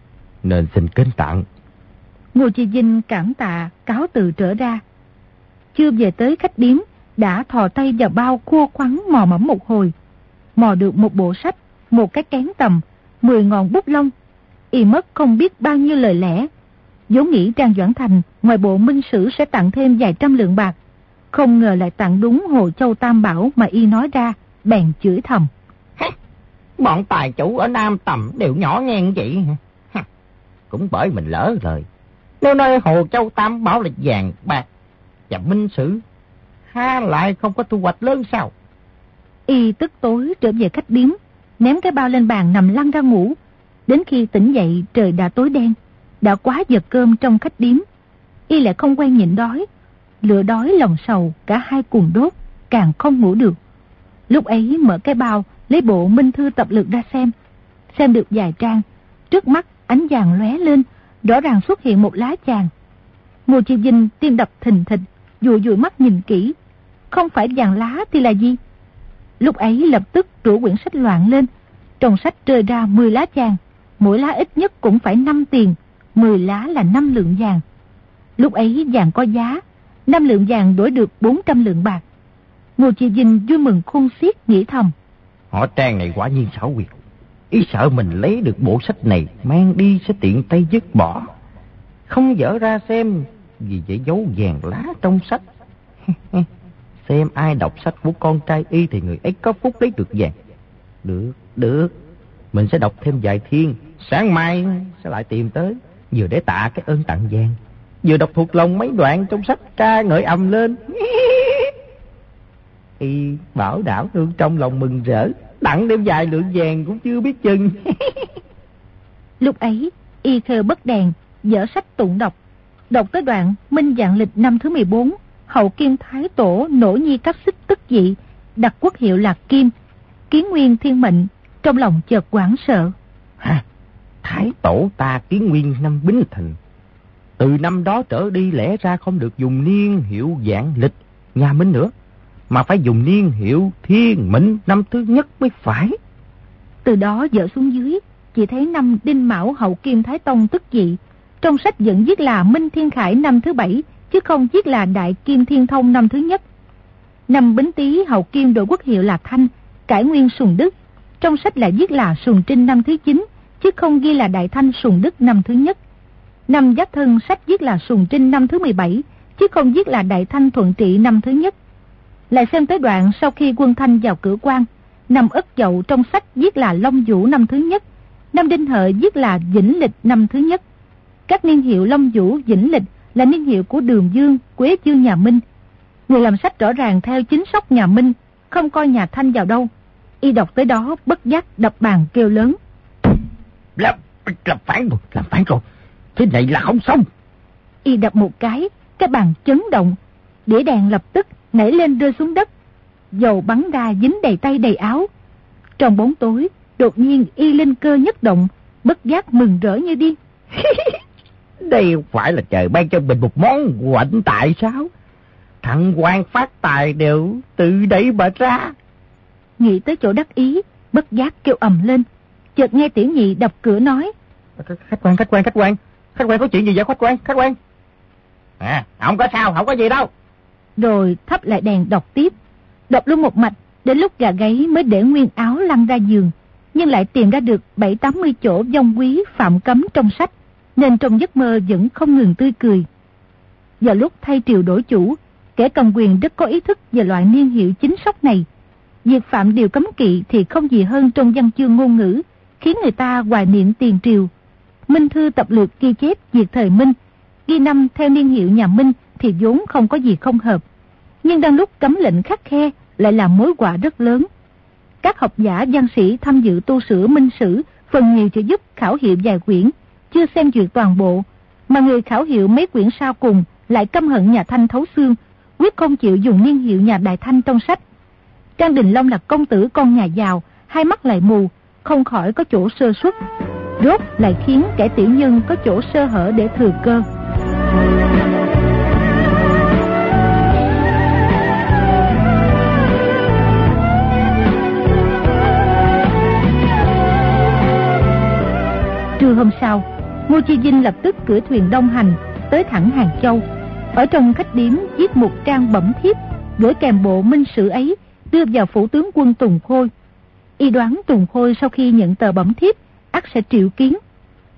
nên xin kính tặng. Ngô Chi Vinh cảm tạ, cáo từ trở ra, chưa về tới khách điếm, đã thò tay vào bao cua khoắn mò mẫm một hồi. Mò được một bộ sách, một cái kén tầm, mười ngọn bút lông. Y mất không biết bao nhiêu lời lẽ. vốn nghĩ Trang Doãn Thành ngoài bộ minh sử sẽ tặng thêm vài trăm lượng bạc. Không ngờ lại tặng đúng Hồ Châu Tam Bảo mà Y nói ra, bèn chửi thầm. Bọn tài chủ ở Nam Tầm đều nhỏ nhen vậy Cũng bởi mình lỡ lời. Nếu nơi Hồ Châu Tam Bảo là vàng bạc và minh sử, ha lại không có thu hoạch lớn sao? Y tức tối trở về khách điếm, ném cái bao lên bàn nằm lăn ra ngủ. Đến khi tỉnh dậy trời đã tối đen, đã quá giờ cơm trong khách điếm. Y lại không quen nhịn đói, lửa đói lòng sầu cả hai cùng đốt, càng không ngủ được. Lúc ấy mở cái bao, lấy bộ minh thư tập lược ra xem. Xem được vài trang, trước mắt ánh vàng lóe lên, rõ ràng xuất hiện một lá chàng. Ngô Chi Vinh tim đập thình thịch, dụi dụi mắt nhìn kỹ. Không phải vàng lá thì là gì? Lúc ấy lập tức rủ quyển sách loạn lên. Trong sách rơi ra 10 lá vàng. Mỗi lá ít nhất cũng phải 5 tiền. 10 lá là 5 lượng vàng. Lúc ấy vàng có giá. 5 lượng vàng đổi được 400 lượng bạc. Ngô Chị Vinh vui mừng khôn xiết nghĩ thầm. Họ trang này quả nhiên xảo quyệt. Ý sợ mình lấy được bộ sách này mang đi sẽ tiện tay dứt bỏ. Không dở ra xem, vì vậy dấu vàng lá trong sách. xem ai đọc sách của con trai y thì người ấy có phúc lấy được vàng. Được, được. Mình sẽ đọc thêm vài thiên, sáng mai sẽ lại tìm tới, vừa để tạ cái ơn tặng vàng, vừa đọc thuộc lòng mấy đoạn trong sách ca ngợi âm lên. y bảo đảo hương trong lòng mừng rỡ, đặng đem vài lượng vàng cũng chưa biết chừng. Lúc ấy, y khơ bất đèn, dở sách tụng đọc. Đọc tới đoạn Minh dạng lịch năm thứ 14, hậu kim thái tổ nổ nhi cấp xích tức dị, đặt quốc hiệu là Kim, kiến nguyên thiên mệnh, trong lòng chợt quảng sợ. Hả? Thái tổ ta kiến nguyên năm Bính Thịnh. Từ năm đó trở đi lẽ ra không được dùng niên hiệu dạng lịch nhà Minh nữa, mà phải dùng niên hiệu thiên mệnh năm thứ nhất mới phải. Từ đó dở xuống dưới, chỉ thấy năm Đinh Mão hậu Kim Thái Tông tức dị. Trong sách vẫn viết là Minh Thiên Khải năm thứ bảy, chứ không viết là Đại Kim Thiên Thông năm thứ nhất. Năm Bính Tý hậu Kim đổi quốc hiệu là Thanh, cải nguyên Sùng Đức. Trong sách lại viết là Sùng Trinh năm thứ chín, chứ không ghi là Đại Thanh Sùng Đức năm thứ nhất. Năm Giáp Thân sách viết là Sùng Trinh năm thứ 17, chứ không viết là Đại Thanh Thuận Trị năm thứ nhất. Lại xem tới đoạn sau khi quân Thanh vào cửa quan, năm Ất Dậu trong sách viết là Long Vũ năm thứ nhất, năm Đinh Hợi viết là Vĩnh Lịch năm thứ nhất. Các niên hiệu Long Vũ, Vĩnh Lịch là niên hiệu của Đường Dương, Quế Dương nhà Minh. Người làm sách rõ ràng theo chính sóc nhà Minh, không coi nhà Thanh vào đâu. Y đọc tới đó bất giác đập bàn kêu lớn. Làm, làm phản rồi, làm phản rồi. Thế này là không xong. Y đập một cái, cái bàn chấn động. Đĩa đèn lập tức nảy lên rơi xuống đất. Dầu bắn ra dính đầy tay đầy áo. Trong bóng tối, đột nhiên y linh cơ nhất động, bất giác mừng rỡ như điên. Đây phải là trời ban cho mình một món quạnh tại sao? Thằng quan phát tài đều từ đây mà ra. Nghĩ tới chỗ đắc ý, bất giác kêu ầm lên. Chợt nghe tiểu nhị đập cửa nói. Khách quan, khách quan, khách quan. Khách quan có chuyện gì vậy khách quan, khách quan? À, không có sao, không có gì đâu. Rồi thắp lại đèn đọc tiếp. Đọc luôn một mạch, đến lúc gà gáy mới để nguyên áo lăn ra giường. Nhưng lại tìm ra được bảy tám mươi chỗ dông quý phạm cấm trong sách. Nên trong giấc mơ vẫn không ngừng tươi cười. Giờ lúc thay triều đổi chủ, kẻ cầm quyền rất có ý thức về loại niên hiệu chính sóc này. Việc phạm điều cấm kỵ thì không gì hơn trong văn chương ngôn ngữ, khiến người ta hoài niệm tiền triều. Minh Thư tập lược ghi chép việc thời Minh, ghi năm theo niên hiệu nhà Minh thì vốn không có gì không hợp. Nhưng đang lúc cấm lệnh khắc khe lại là mối quả rất lớn. Các học giả văn sĩ tham dự tu sửa minh sử phần nhiều trợ giúp khảo hiệu dài quyển, chưa xem duyệt toàn bộ, mà người khảo hiệu mấy quyển sau cùng lại căm hận nhà Thanh thấu xương, quyết không chịu dùng niên hiệu nhà Đại Thanh trong sách. Trang Đình Long là công tử con nhà giàu, hai mắt lại mù, không khỏi có chỗ sơ xuất Rốt lại khiến kẻ tiểu nhân có chỗ sơ hở để thừa cơ. Trưa hôm sau, Ngô Chi Vinh lập tức cửa thuyền đông hành tới thẳng Hàng Châu. Ở trong khách điếm viết một trang bẩm thiếp gửi kèm bộ minh sử ấy đưa vào phủ tướng quân Tùng Khôi. Y đoán Tùng Khôi sau khi nhận tờ bẩm thiếp ắt sẽ triệu kiến.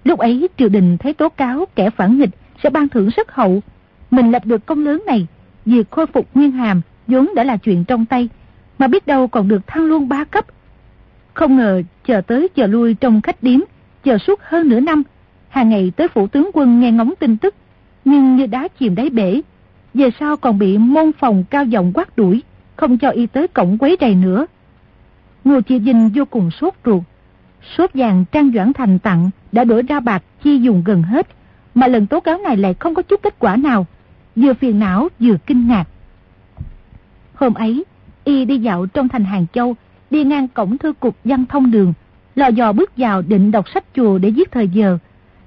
Lúc ấy triều đình thấy tố cáo kẻ phản nghịch sẽ ban thưởng rất hậu. Mình lập được công lớn này, việc khôi phục nguyên hàm vốn đã là chuyện trong tay, mà biết đâu còn được thăng luôn ba cấp. Không ngờ chờ tới chờ lui trong khách điếm, chờ suốt hơn nửa năm, hàng ngày tới phủ tướng quân nghe ngóng tin tức, nhưng như đá chìm đáy bể. Về sau còn bị môn phòng cao giọng quát đuổi, không cho y tới cổng quấy rầy nữa. Ngô Chi Vinh vô cùng sốt ruột. Sốt vàng Trang Doãn Thành tặng đã đổi ra bạc chi dùng gần hết, mà lần tố cáo này lại không có chút kết quả nào, vừa phiền não vừa kinh ngạc. Hôm ấy, y đi dạo trong thành Hàng Châu, đi ngang cổng thư cục văn thông đường, lò dò bước vào định đọc sách chùa để giết thời giờ,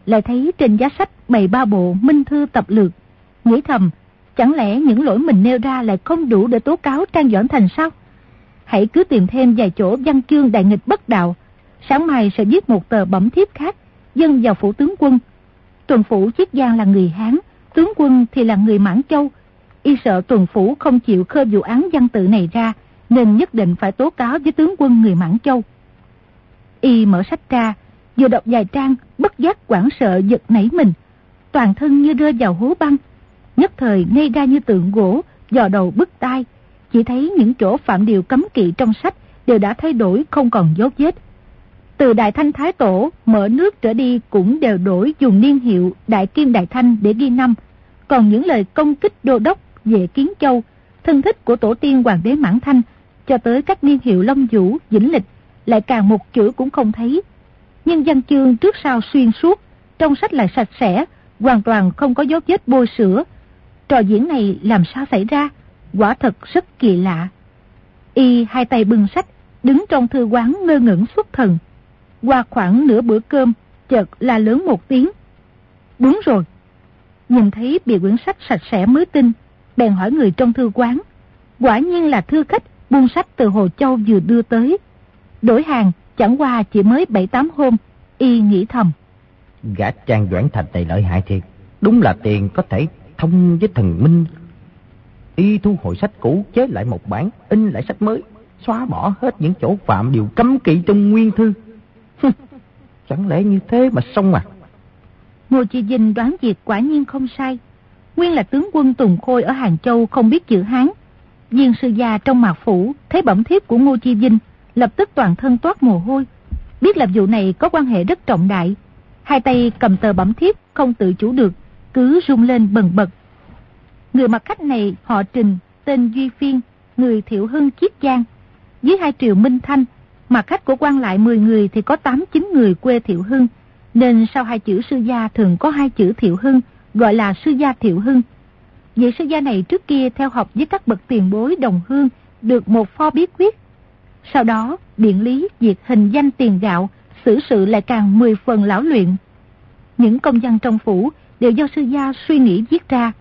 lại thấy trên giá sách bày ba bộ minh thư tập lược, nghĩ thầm, chẳng lẽ những lỗi mình nêu ra lại không đủ để tố cáo Trang Doãn Thành sao? Hãy cứ tìm thêm vài chỗ văn chương đại nghịch bất đạo, sáng mai sẽ viết một tờ bẩm thiếp khác, dân vào phủ tướng quân. Tuần phủ Chiết Giang là người Hán, tướng quân thì là người Mãn Châu. Y sợ tuần phủ không chịu khơi vụ án văn tự này ra, nên nhất định phải tố cáo với tướng quân người Mãn Châu. Y mở sách ra, vừa đọc vài trang, bất giác quảng sợ giật nảy mình. toàn thân như rơi vào hố băng, nhất thời ngây ra như tượng gỗ, dò đầu bứt tai, chỉ thấy những chỗ phạm điều cấm kỵ trong sách đều đã thay đổi không còn dấu vết. Từ Đại Thanh Thái Tổ, mở nước trở đi cũng đều đổi dùng niên hiệu Đại Kim Đại Thanh để ghi năm. Còn những lời công kích đô đốc về Kiến Châu, thân thích của tổ tiên Hoàng đế Mãn Thanh, cho tới các niên hiệu Long Vũ, Vĩnh Lịch, lại càng một chữ cũng không thấy. Nhưng văn chương trước sau xuyên suốt, trong sách lại sạch sẽ, hoàn toàn không có dấu vết bôi sữa. Trò diễn này làm sao xảy ra? Quả thật rất kỳ lạ. Y hai tay bưng sách, đứng trong thư quán ngơ ngẩn xuất thần. Qua khoảng nửa bữa cơm, chợt la lớn một tiếng. Đúng rồi. Nhìn thấy bìa quyển sách sạch sẽ mới tinh, bèn hỏi người trong thư quán. Quả nhiên là thư khách buôn sách từ Hồ Châu vừa đưa tới. Đổi hàng chẳng qua chỉ mới 7-8 hôm, y nghĩ thầm. Gã trang Doãn Thành này lợi hại thiệt. Đúng là tiền có thể thông với thần minh. Y thu hồi sách cũ chế lại một bản, in lại sách mới, xóa bỏ hết những chỗ phạm điều cấm kỵ trong nguyên thư. Chẳng lẽ như thế mà xong à? Ngô Chi Vinh đoán việc quả nhiên không sai. Nguyên là tướng quân Tùng Khôi ở Hàng Châu không biết chữ Hán. Viên sư gia trong mạc phủ thấy bẩm thiếp của Ngô Chi Vinh, lập tức toàn thân toát mồ hôi. Biết là vụ này có quan hệ rất trọng đại. Hai tay cầm tờ bẩm thiếp không tự chủ được, cứ rung lên bần bật. Người mặc khách này họ Trình, tên Duy Phiên, người Thiệu Hưng Chiết Giang. Dưới hai triệu Minh Thanh, mà khách của quan lại 10 người thì có 8-9 người quê Thiệu Hưng, nên sau hai chữ sư gia thường có hai chữ Thiệu Hưng, gọi là sư gia Thiệu Hưng. Vị sư gia này trước kia theo học với các bậc tiền bối đồng hương, được một pho bí quyết. Sau đó, điện lý, việc hình danh tiền gạo, xử sự lại càng 10 phần lão luyện. Những công dân trong phủ đều do sư gia suy nghĩ viết ra.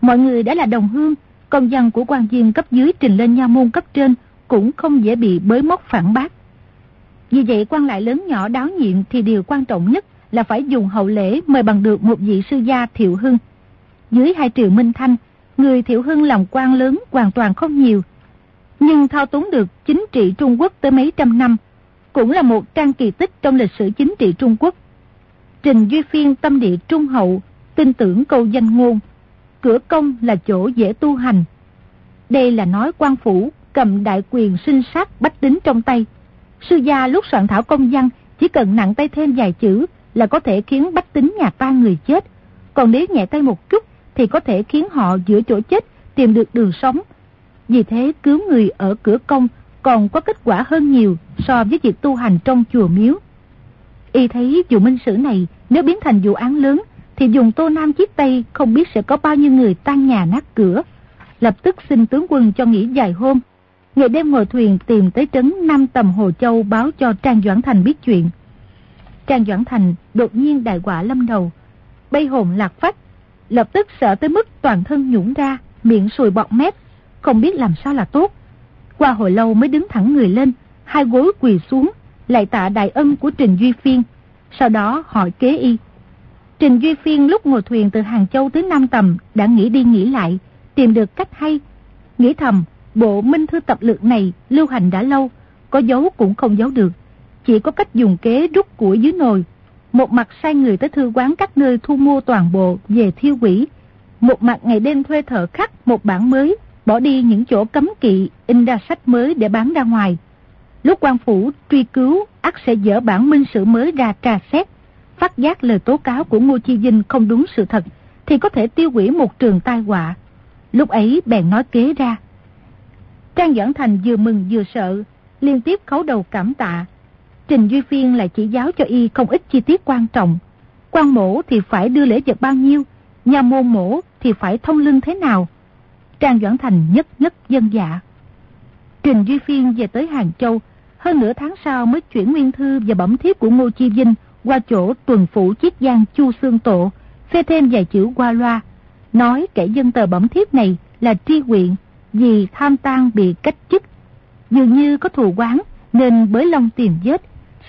Mọi người đã là đồng hương, công dân của quan viên cấp dưới trình lên nha môn cấp trên cũng không dễ bị bới móc phản bác. Vì vậy quan lại lớn nhỏ đáo nhiệm thì điều quan trọng nhất là phải dùng hậu lễ mời bằng được một vị sư gia Thiệu Hưng. Dưới hai triệu Minh Thanh, người Thiệu Hưng làm quan lớn hoàn toàn không nhiều. Nhưng thao túng được chính trị Trung Quốc tới mấy trăm năm, cũng là một trang kỳ tích trong lịch sử chính trị Trung Quốc. Trình Duy Phiên tâm địa trung hậu, tin tưởng câu danh ngôn, cửa công là chỗ dễ tu hành. Đây là nói quan phủ cầm đại quyền sinh sát bách tính trong tay, Sư gia lúc soạn thảo công văn chỉ cần nặng tay thêm vài chữ là có thể khiến bách tính nhà ta người chết. Còn nếu nhẹ tay một chút thì có thể khiến họ giữa chỗ chết tìm được đường sống. Vì thế cứu người ở cửa công còn có kết quả hơn nhiều so với việc tu hành trong chùa miếu. Y thấy vụ minh sử này nếu biến thành vụ án lớn thì dùng tô nam chiếc tây không biết sẽ có bao nhiêu người tan nhà nát cửa. Lập tức xin tướng quân cho nghỉ dài hôm Ngày đêm ngồi thuyền tìm tới trấn Nam Tầm Hồ Châu báo cho Trang Doãn Thành biết chuyện. Trang Doãn Thành đột nhiên đại quả lâm đầu, bay hồn lạc phách, lập tức sợ tới mức toàn thân nhũng ra, miệng sùi bọt mép, không biết làm sao là tốt. Qua hồi lâu mới đứng thẳng người lên, hai gối quỳ xuống, lại tạ đại ân của Trình Duy Phiên, sau đó hỏi kế y. Trình Duy Phiên lúc ngồi thuyền từ Hàng Châu tới Nam Tầm đã nghĩ đi nghĩ lại, tìm được cách hay, nghĩ thầm Bộ minh thư tập lược này lưu hành đã lâu, có giấu cũng không giấu được. Chỉ có cách dùng kế rút của dưới nồi. Một mặt sai người tới thư quán các nơi thu mua toàn bộ về thiêu quỷ. Một mặt ngày đêm thuê thợ khắc một bản mới, bỏ đi những chỗ cấm kỵ, in ra sách mới để bán ra ngoài. Lúc quan phủ truy cứu, ắt sẽ dỡ bản minh sử mới ra trà xét. Phát giác lời tố cáo của Ngô Chi Vinh không đúng sự thật, thì có thể tiêu hủy một trường tai họa. Lúc ấy bèn nói kế ra. Trang Doãn Thành vừa mừng vừa sợ, liên tiếp khấu đầu cảm tạ. Trình Duy Phiên lại chỉ giáo cho y không ít chi tiết quan trọng. quan mổ thì phải đưa lễ vật bao nhiêu, nhà môn mổ thì phải thông lưng thế nào. Trang Doãn Thành nhất nhất dân dạ. Trình Duy Phiên về tới Hàng Châu, hơn nửa tháng sau mới chuyển nguyên thư và bẩm thiếp của Ngô Chi Vinh qua chỗ tuần phủ chiết giang Chu Sương Tộ, phê thêm vài chữ qua loa, nói kẻ dân tờ bẩm thiếp này là tri huyện vì tham tang bị cách chức. Dường như có thù quán nên bới long tìm vết,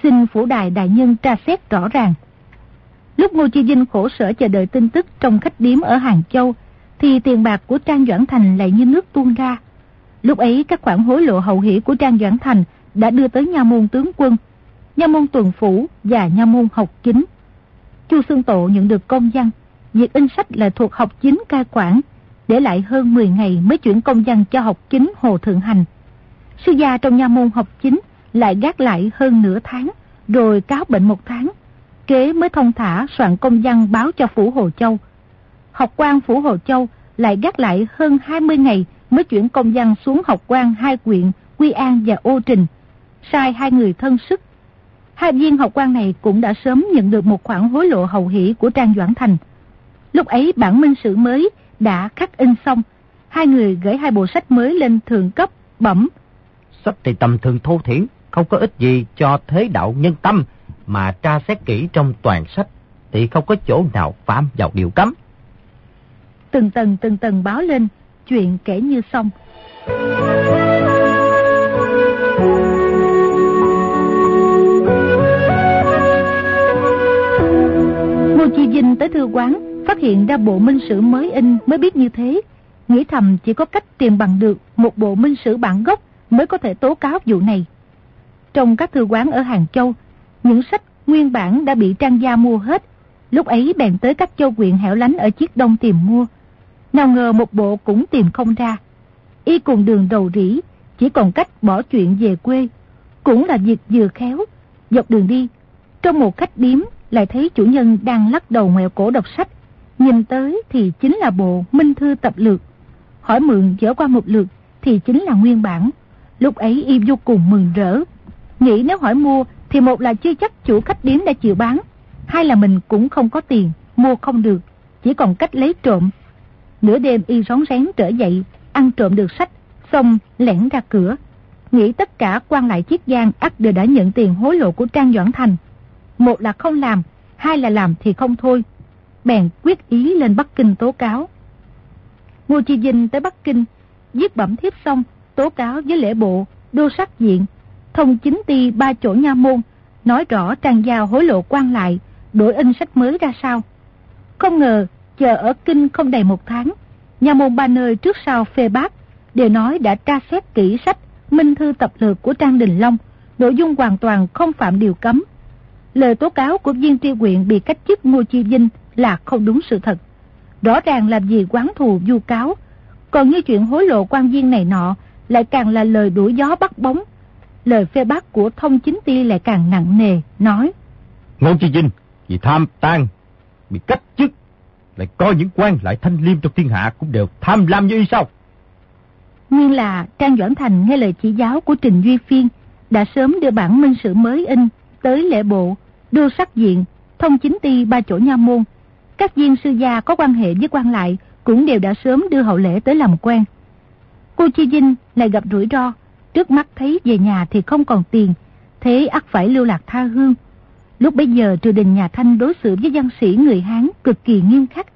xin phủ đài đại nhân tra xét rõ ràng. Lúc Ngô Chi Vinh khổ sở chờ đợi tin tức trong khách điếm ở Hàng Châu, thì tiền bạc của Trang Doãn Thành lại như nước tuôn ra. Lúc ấy các khoản hối lộ hậu hỷ của Trang Doãn Thành đã đưa tới nha môn tướng quân, nha môn tuần phủ và nha môn học chính. Chu Xương Tộ nhận được công văn, việc in sách là thuộc học chính cai quản, để lại hơn 10 ngày mới chuyển công văn cho học chính Hồ Thượng Hành. Sư gia trong nha môn học chính lại gác lại hơn nửa tháng, rồi cáo bệnh một tháng. Kế mới thông thả soạn công văn báo cho Phủ Hồ Châu. Học quan Phủ Hồ Châu lại gác lại hơn 20 ngày mới chuyển công văn xuống học quan hai quyện Quy An và Ô Trình, sai hai người thân sức. Hai viên học quan này cũng đã sớm nhận được một khoản hối lộ hậu hỷ của Trang Doãn Thành. Lúc ấy bản minh sử mới đã khắc in xong, hai người gửi hai bộ sách mới lên thượng cấp, bẩm. Sách thì tầm thường thô thiển, không có ích gì cho thế đạo nhân tâm, mà tra xét kỹ trong toàn sách thì không có chỗ nào phạm vào điều cấm. Từng tầng từng tầng báo lên, chuyện kể như xong. Ngô Chi Vinh tới thư quán, phát hiện ra bộ minh sử mới in mới biết như thế. Nghĩ thầm chỉ có cách tìm bằng được một bộ minh sử bản gốc mới có thể tố cáo vụ này. Trong các thư quán ở Hàng Châu, những sách nguyên bản đã bị trang gia mua hết. Lúc ấy bèn tới các châu quyện hẻo lánh ở chiếc đông tìm mua. Nào ngờ một bộ cũng tìm không ra. Y cùng đường đầu rỉ, chỉ còn cách bỏ chuyện về quê. Cũng là việc vừa khéo. Dọc đường đi, trong một khách điếm lại thấy chủ nhân đang lắc đầu ngoẹo cổ đọc sách. Nhìn tới thì chính là bộ Minh Thư Tập Lược. Hỏi mượn dở qua một lượt thì chính là nguyên bản. Lúc ấy y vô cùng mừng rỡ. Nghĩ nếu hỏi mua thì một là chưa chắc chủ khách điếm đã chịu bán. Hai là mình cũng không có tiền, mua không được. Chỉ còn cách lấy trộm. Nửa đêm y rón rén trở dậy, ăn trộm được sách, xong lẻn ra cửa. Nghĩ tất cả quan lại chiếc giang ắt đều đã nhận tiền hối lộ của Trang Doãn Thành. Một là không làm, hai là làm thì không thôi. Bèn quyết ý lên Bắc Kinh tố cáo. Ngô Chi Vinh tới Bắc Kinh, giết bẩm thiếp xong, tố cáo với lễ bộ, đô sắc diện, thông chính ty ba chỗ nha môn, nói rõ trang giao hối lộ quan lại, đổi in sách mới ra sao. Không ngờ, chờ ở Kinh không đầy một tháng, nhà môn ba nơi trước sau phê bác, đều nói đã tra xét kỹ sách Minh Thư Tập Lược của Trang Đình Long, nội dung hoàn toàn không phạm điều cấm. Lời tố cáo của viên tri Quyện bị cách chức Ngô Chi Vinh là không đúng sự thật. Rõ ràng làm gì quán thù du cáo, còn như chuyện hối lộ quan viên này nọ lại càng là lời đuổi gió bắt bóng. Lời phê bác của thông chính ti lại càng nặng nề, nói. Ngô Chi Vinh, vì tham tan, bị cách chức, lại coi những quan lại thanh liêm trong thiên hạ cũng đều tham lam như y sao? Nguyên là Trang Doãn Thành nghe lời chỉ giáo của Trình Duy Phiên đã sớm đưa bản minh sử mới in tới lễ bộ, đô sắc diện, thông chính ty ba chỗ nha môn. Các viên sư gia có quan hệ với quan lại cũng đều đã sớm đưa hậu lễ tới làm quen. Cô Chi Vinh lại gặp rủi ro, trước mắt thấy về nhà thì không còn tiền, thế ắt phải lưu lạc tha hương. Lúc bấy giờ triều đình nhà Thanh đối xử với văn sĩ người Hán cực kỳ nghiêm khắc.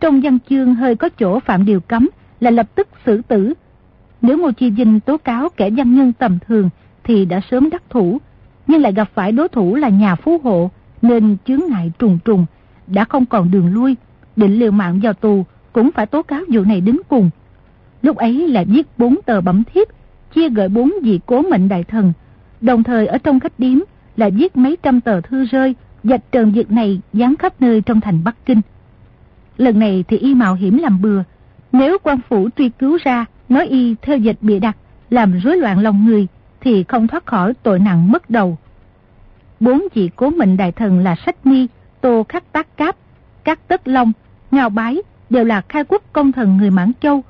Trong văn chương hơi có chỗ phạm điều cấm là lập tức xử tử. Nếu Ngô Chi Vinh tố cáo kẻ văn nhân tầm thường thì đã sớm đắc thủ, nhưng lại gặp phải đối thủ là nhà phú hộ nên chướng ngại trùng trùng, đã không còn đường lui, định liều mạng vào tù cũng phải tố cáo vụ này đến cùng. Lúc ấy là viết bốn tờ bẩm thiếp, chia gửi bốn vị cố mệnh đại thần, đồng thời ở trong khách điếm là viết mấy trăm tờ thư rơi, dạch trần việc này dán khắp nơi trong thành Bắc Kinh. Lần này thì y mạo hiểm làm bừa, nếu quan phủ truy cứu ra, nói y theo dịch bịa đặt, làm rối loạn lòng người, thì không thoát khỏi tội nặng mất đầu. Bốn vị cố mệnh đại thần là Sách Mi, Tô Khắc Tác Cáp, Các Tất Long, Ngao Bái đều là khai quốc công thần người Mãn Châu.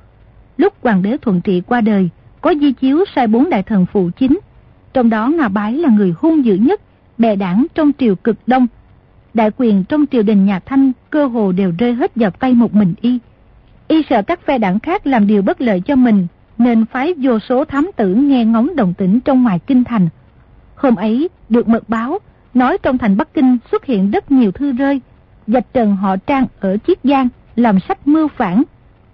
Lúc hoàng đế thuận trị qua đời, có di chiếu sai bốn đại thần phụ chính, trong đó ngà Bái là người hung dữ nhất, bè đảng trong triều cực đông. Đại quyền trong triều đình nhà Thanh cơ hồ đều rơi hết vào tay một mình y. Y sợ các phe đảng khác làm điều bất lợi cho mình, nên phái vô số thám tử nghe ngóng đồng tĩnh trong ngoài kinh thành. Hôm ấy, được mật báo, nói trong thành Bắc Kinh xuất hiện rất nhiều thư rơi, dạch trần họ trang ở Chiết Giang, làm sách mưu phản,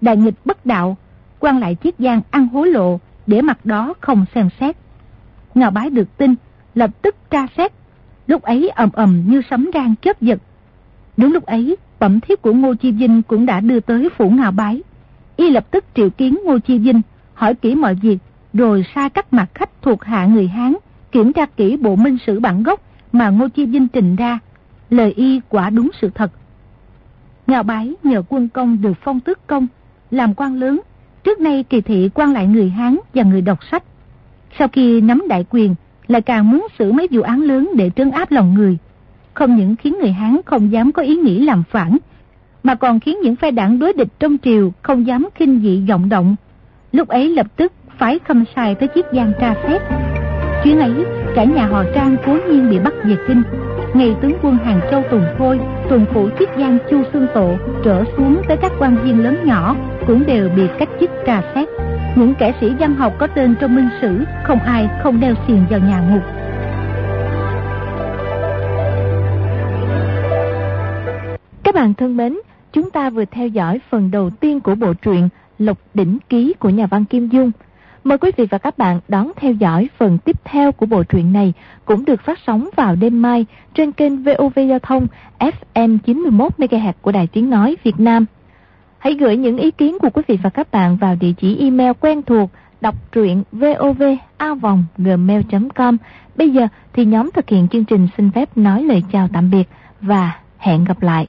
đại nghịch bất đạo, quan lại Chiết Giang ăn hối lộ, để mặt đó không xem xét. Ngào bái được tin, lập tức tra xét, lúc ấy ầm ầm như sấm rang chớp giật. Đúng lúc ấy, bẩm thiếp của Ngô Chi Vinh cũng đã đưa tới phủ Ngào bái. Y lập tức triệu kiến Ngô Chi Vinh, hỏi kỹ mọi việc, rồi sai các mặt khách thuộc hạ người Hán, kiểm tra kỹ bộ minh sử bản gốc mà Ngô Chi Vinh trình ra. Lời y quả đúng sự thật. Ngào bái nhờ quân công được phong tước công, làm quan lớn, trước nay kỳ thị quan lại người Hán và người đọc sách. Sau khi nắm đại quyền, lại càng muốn xử mấy vụ án lớn để trấn áp lòng người. Không những khiến người Hán không dám có ý nghĩ làm phản, mà còn khiến những phe đảng đối địch trong triều không dám khinh dị vọng động. Lúc ấy lập tức phái khâm sai tới chiếc giang tra xét. Chuyến ấy, cả nhà họ Trang cố nhiên bị bắt về kinh. Ngày tướng quân Hàng Châu Tùng Khôi, tuần phủ chiếc giang Chu Xương Tổ trở xuống tới các quan viên lớn nhỏ cũng đều bị cách chức tra xét. Những kẻ sĩ văn học có tên trong minh sử, không ai không đeo xiềng vào nhà ngục. Các bạn thân mến, chúng ta vừa theo dõi phần đầu tiên của bộ truyện Lộc Đỉnh Ký của nhà văn Kim Dung. Mời quý vị và các bạn đón theo dõi phần tiếp theo của bộ truyện này cũng được phát sóng vào đêm mai trên kênh VOV Giao thông FM 91MHz của Đài Tiếng Nói Việt Nam. Hãy gửi những ý kiến của quý vị và các bạn vào địa chỉ email quen thuộc đọc truyện vovavonggmail.com. Bây giờ thì nhóm thực hiện chương trình xin phép nói lời chào tạm biệt và hẹn gặp lại.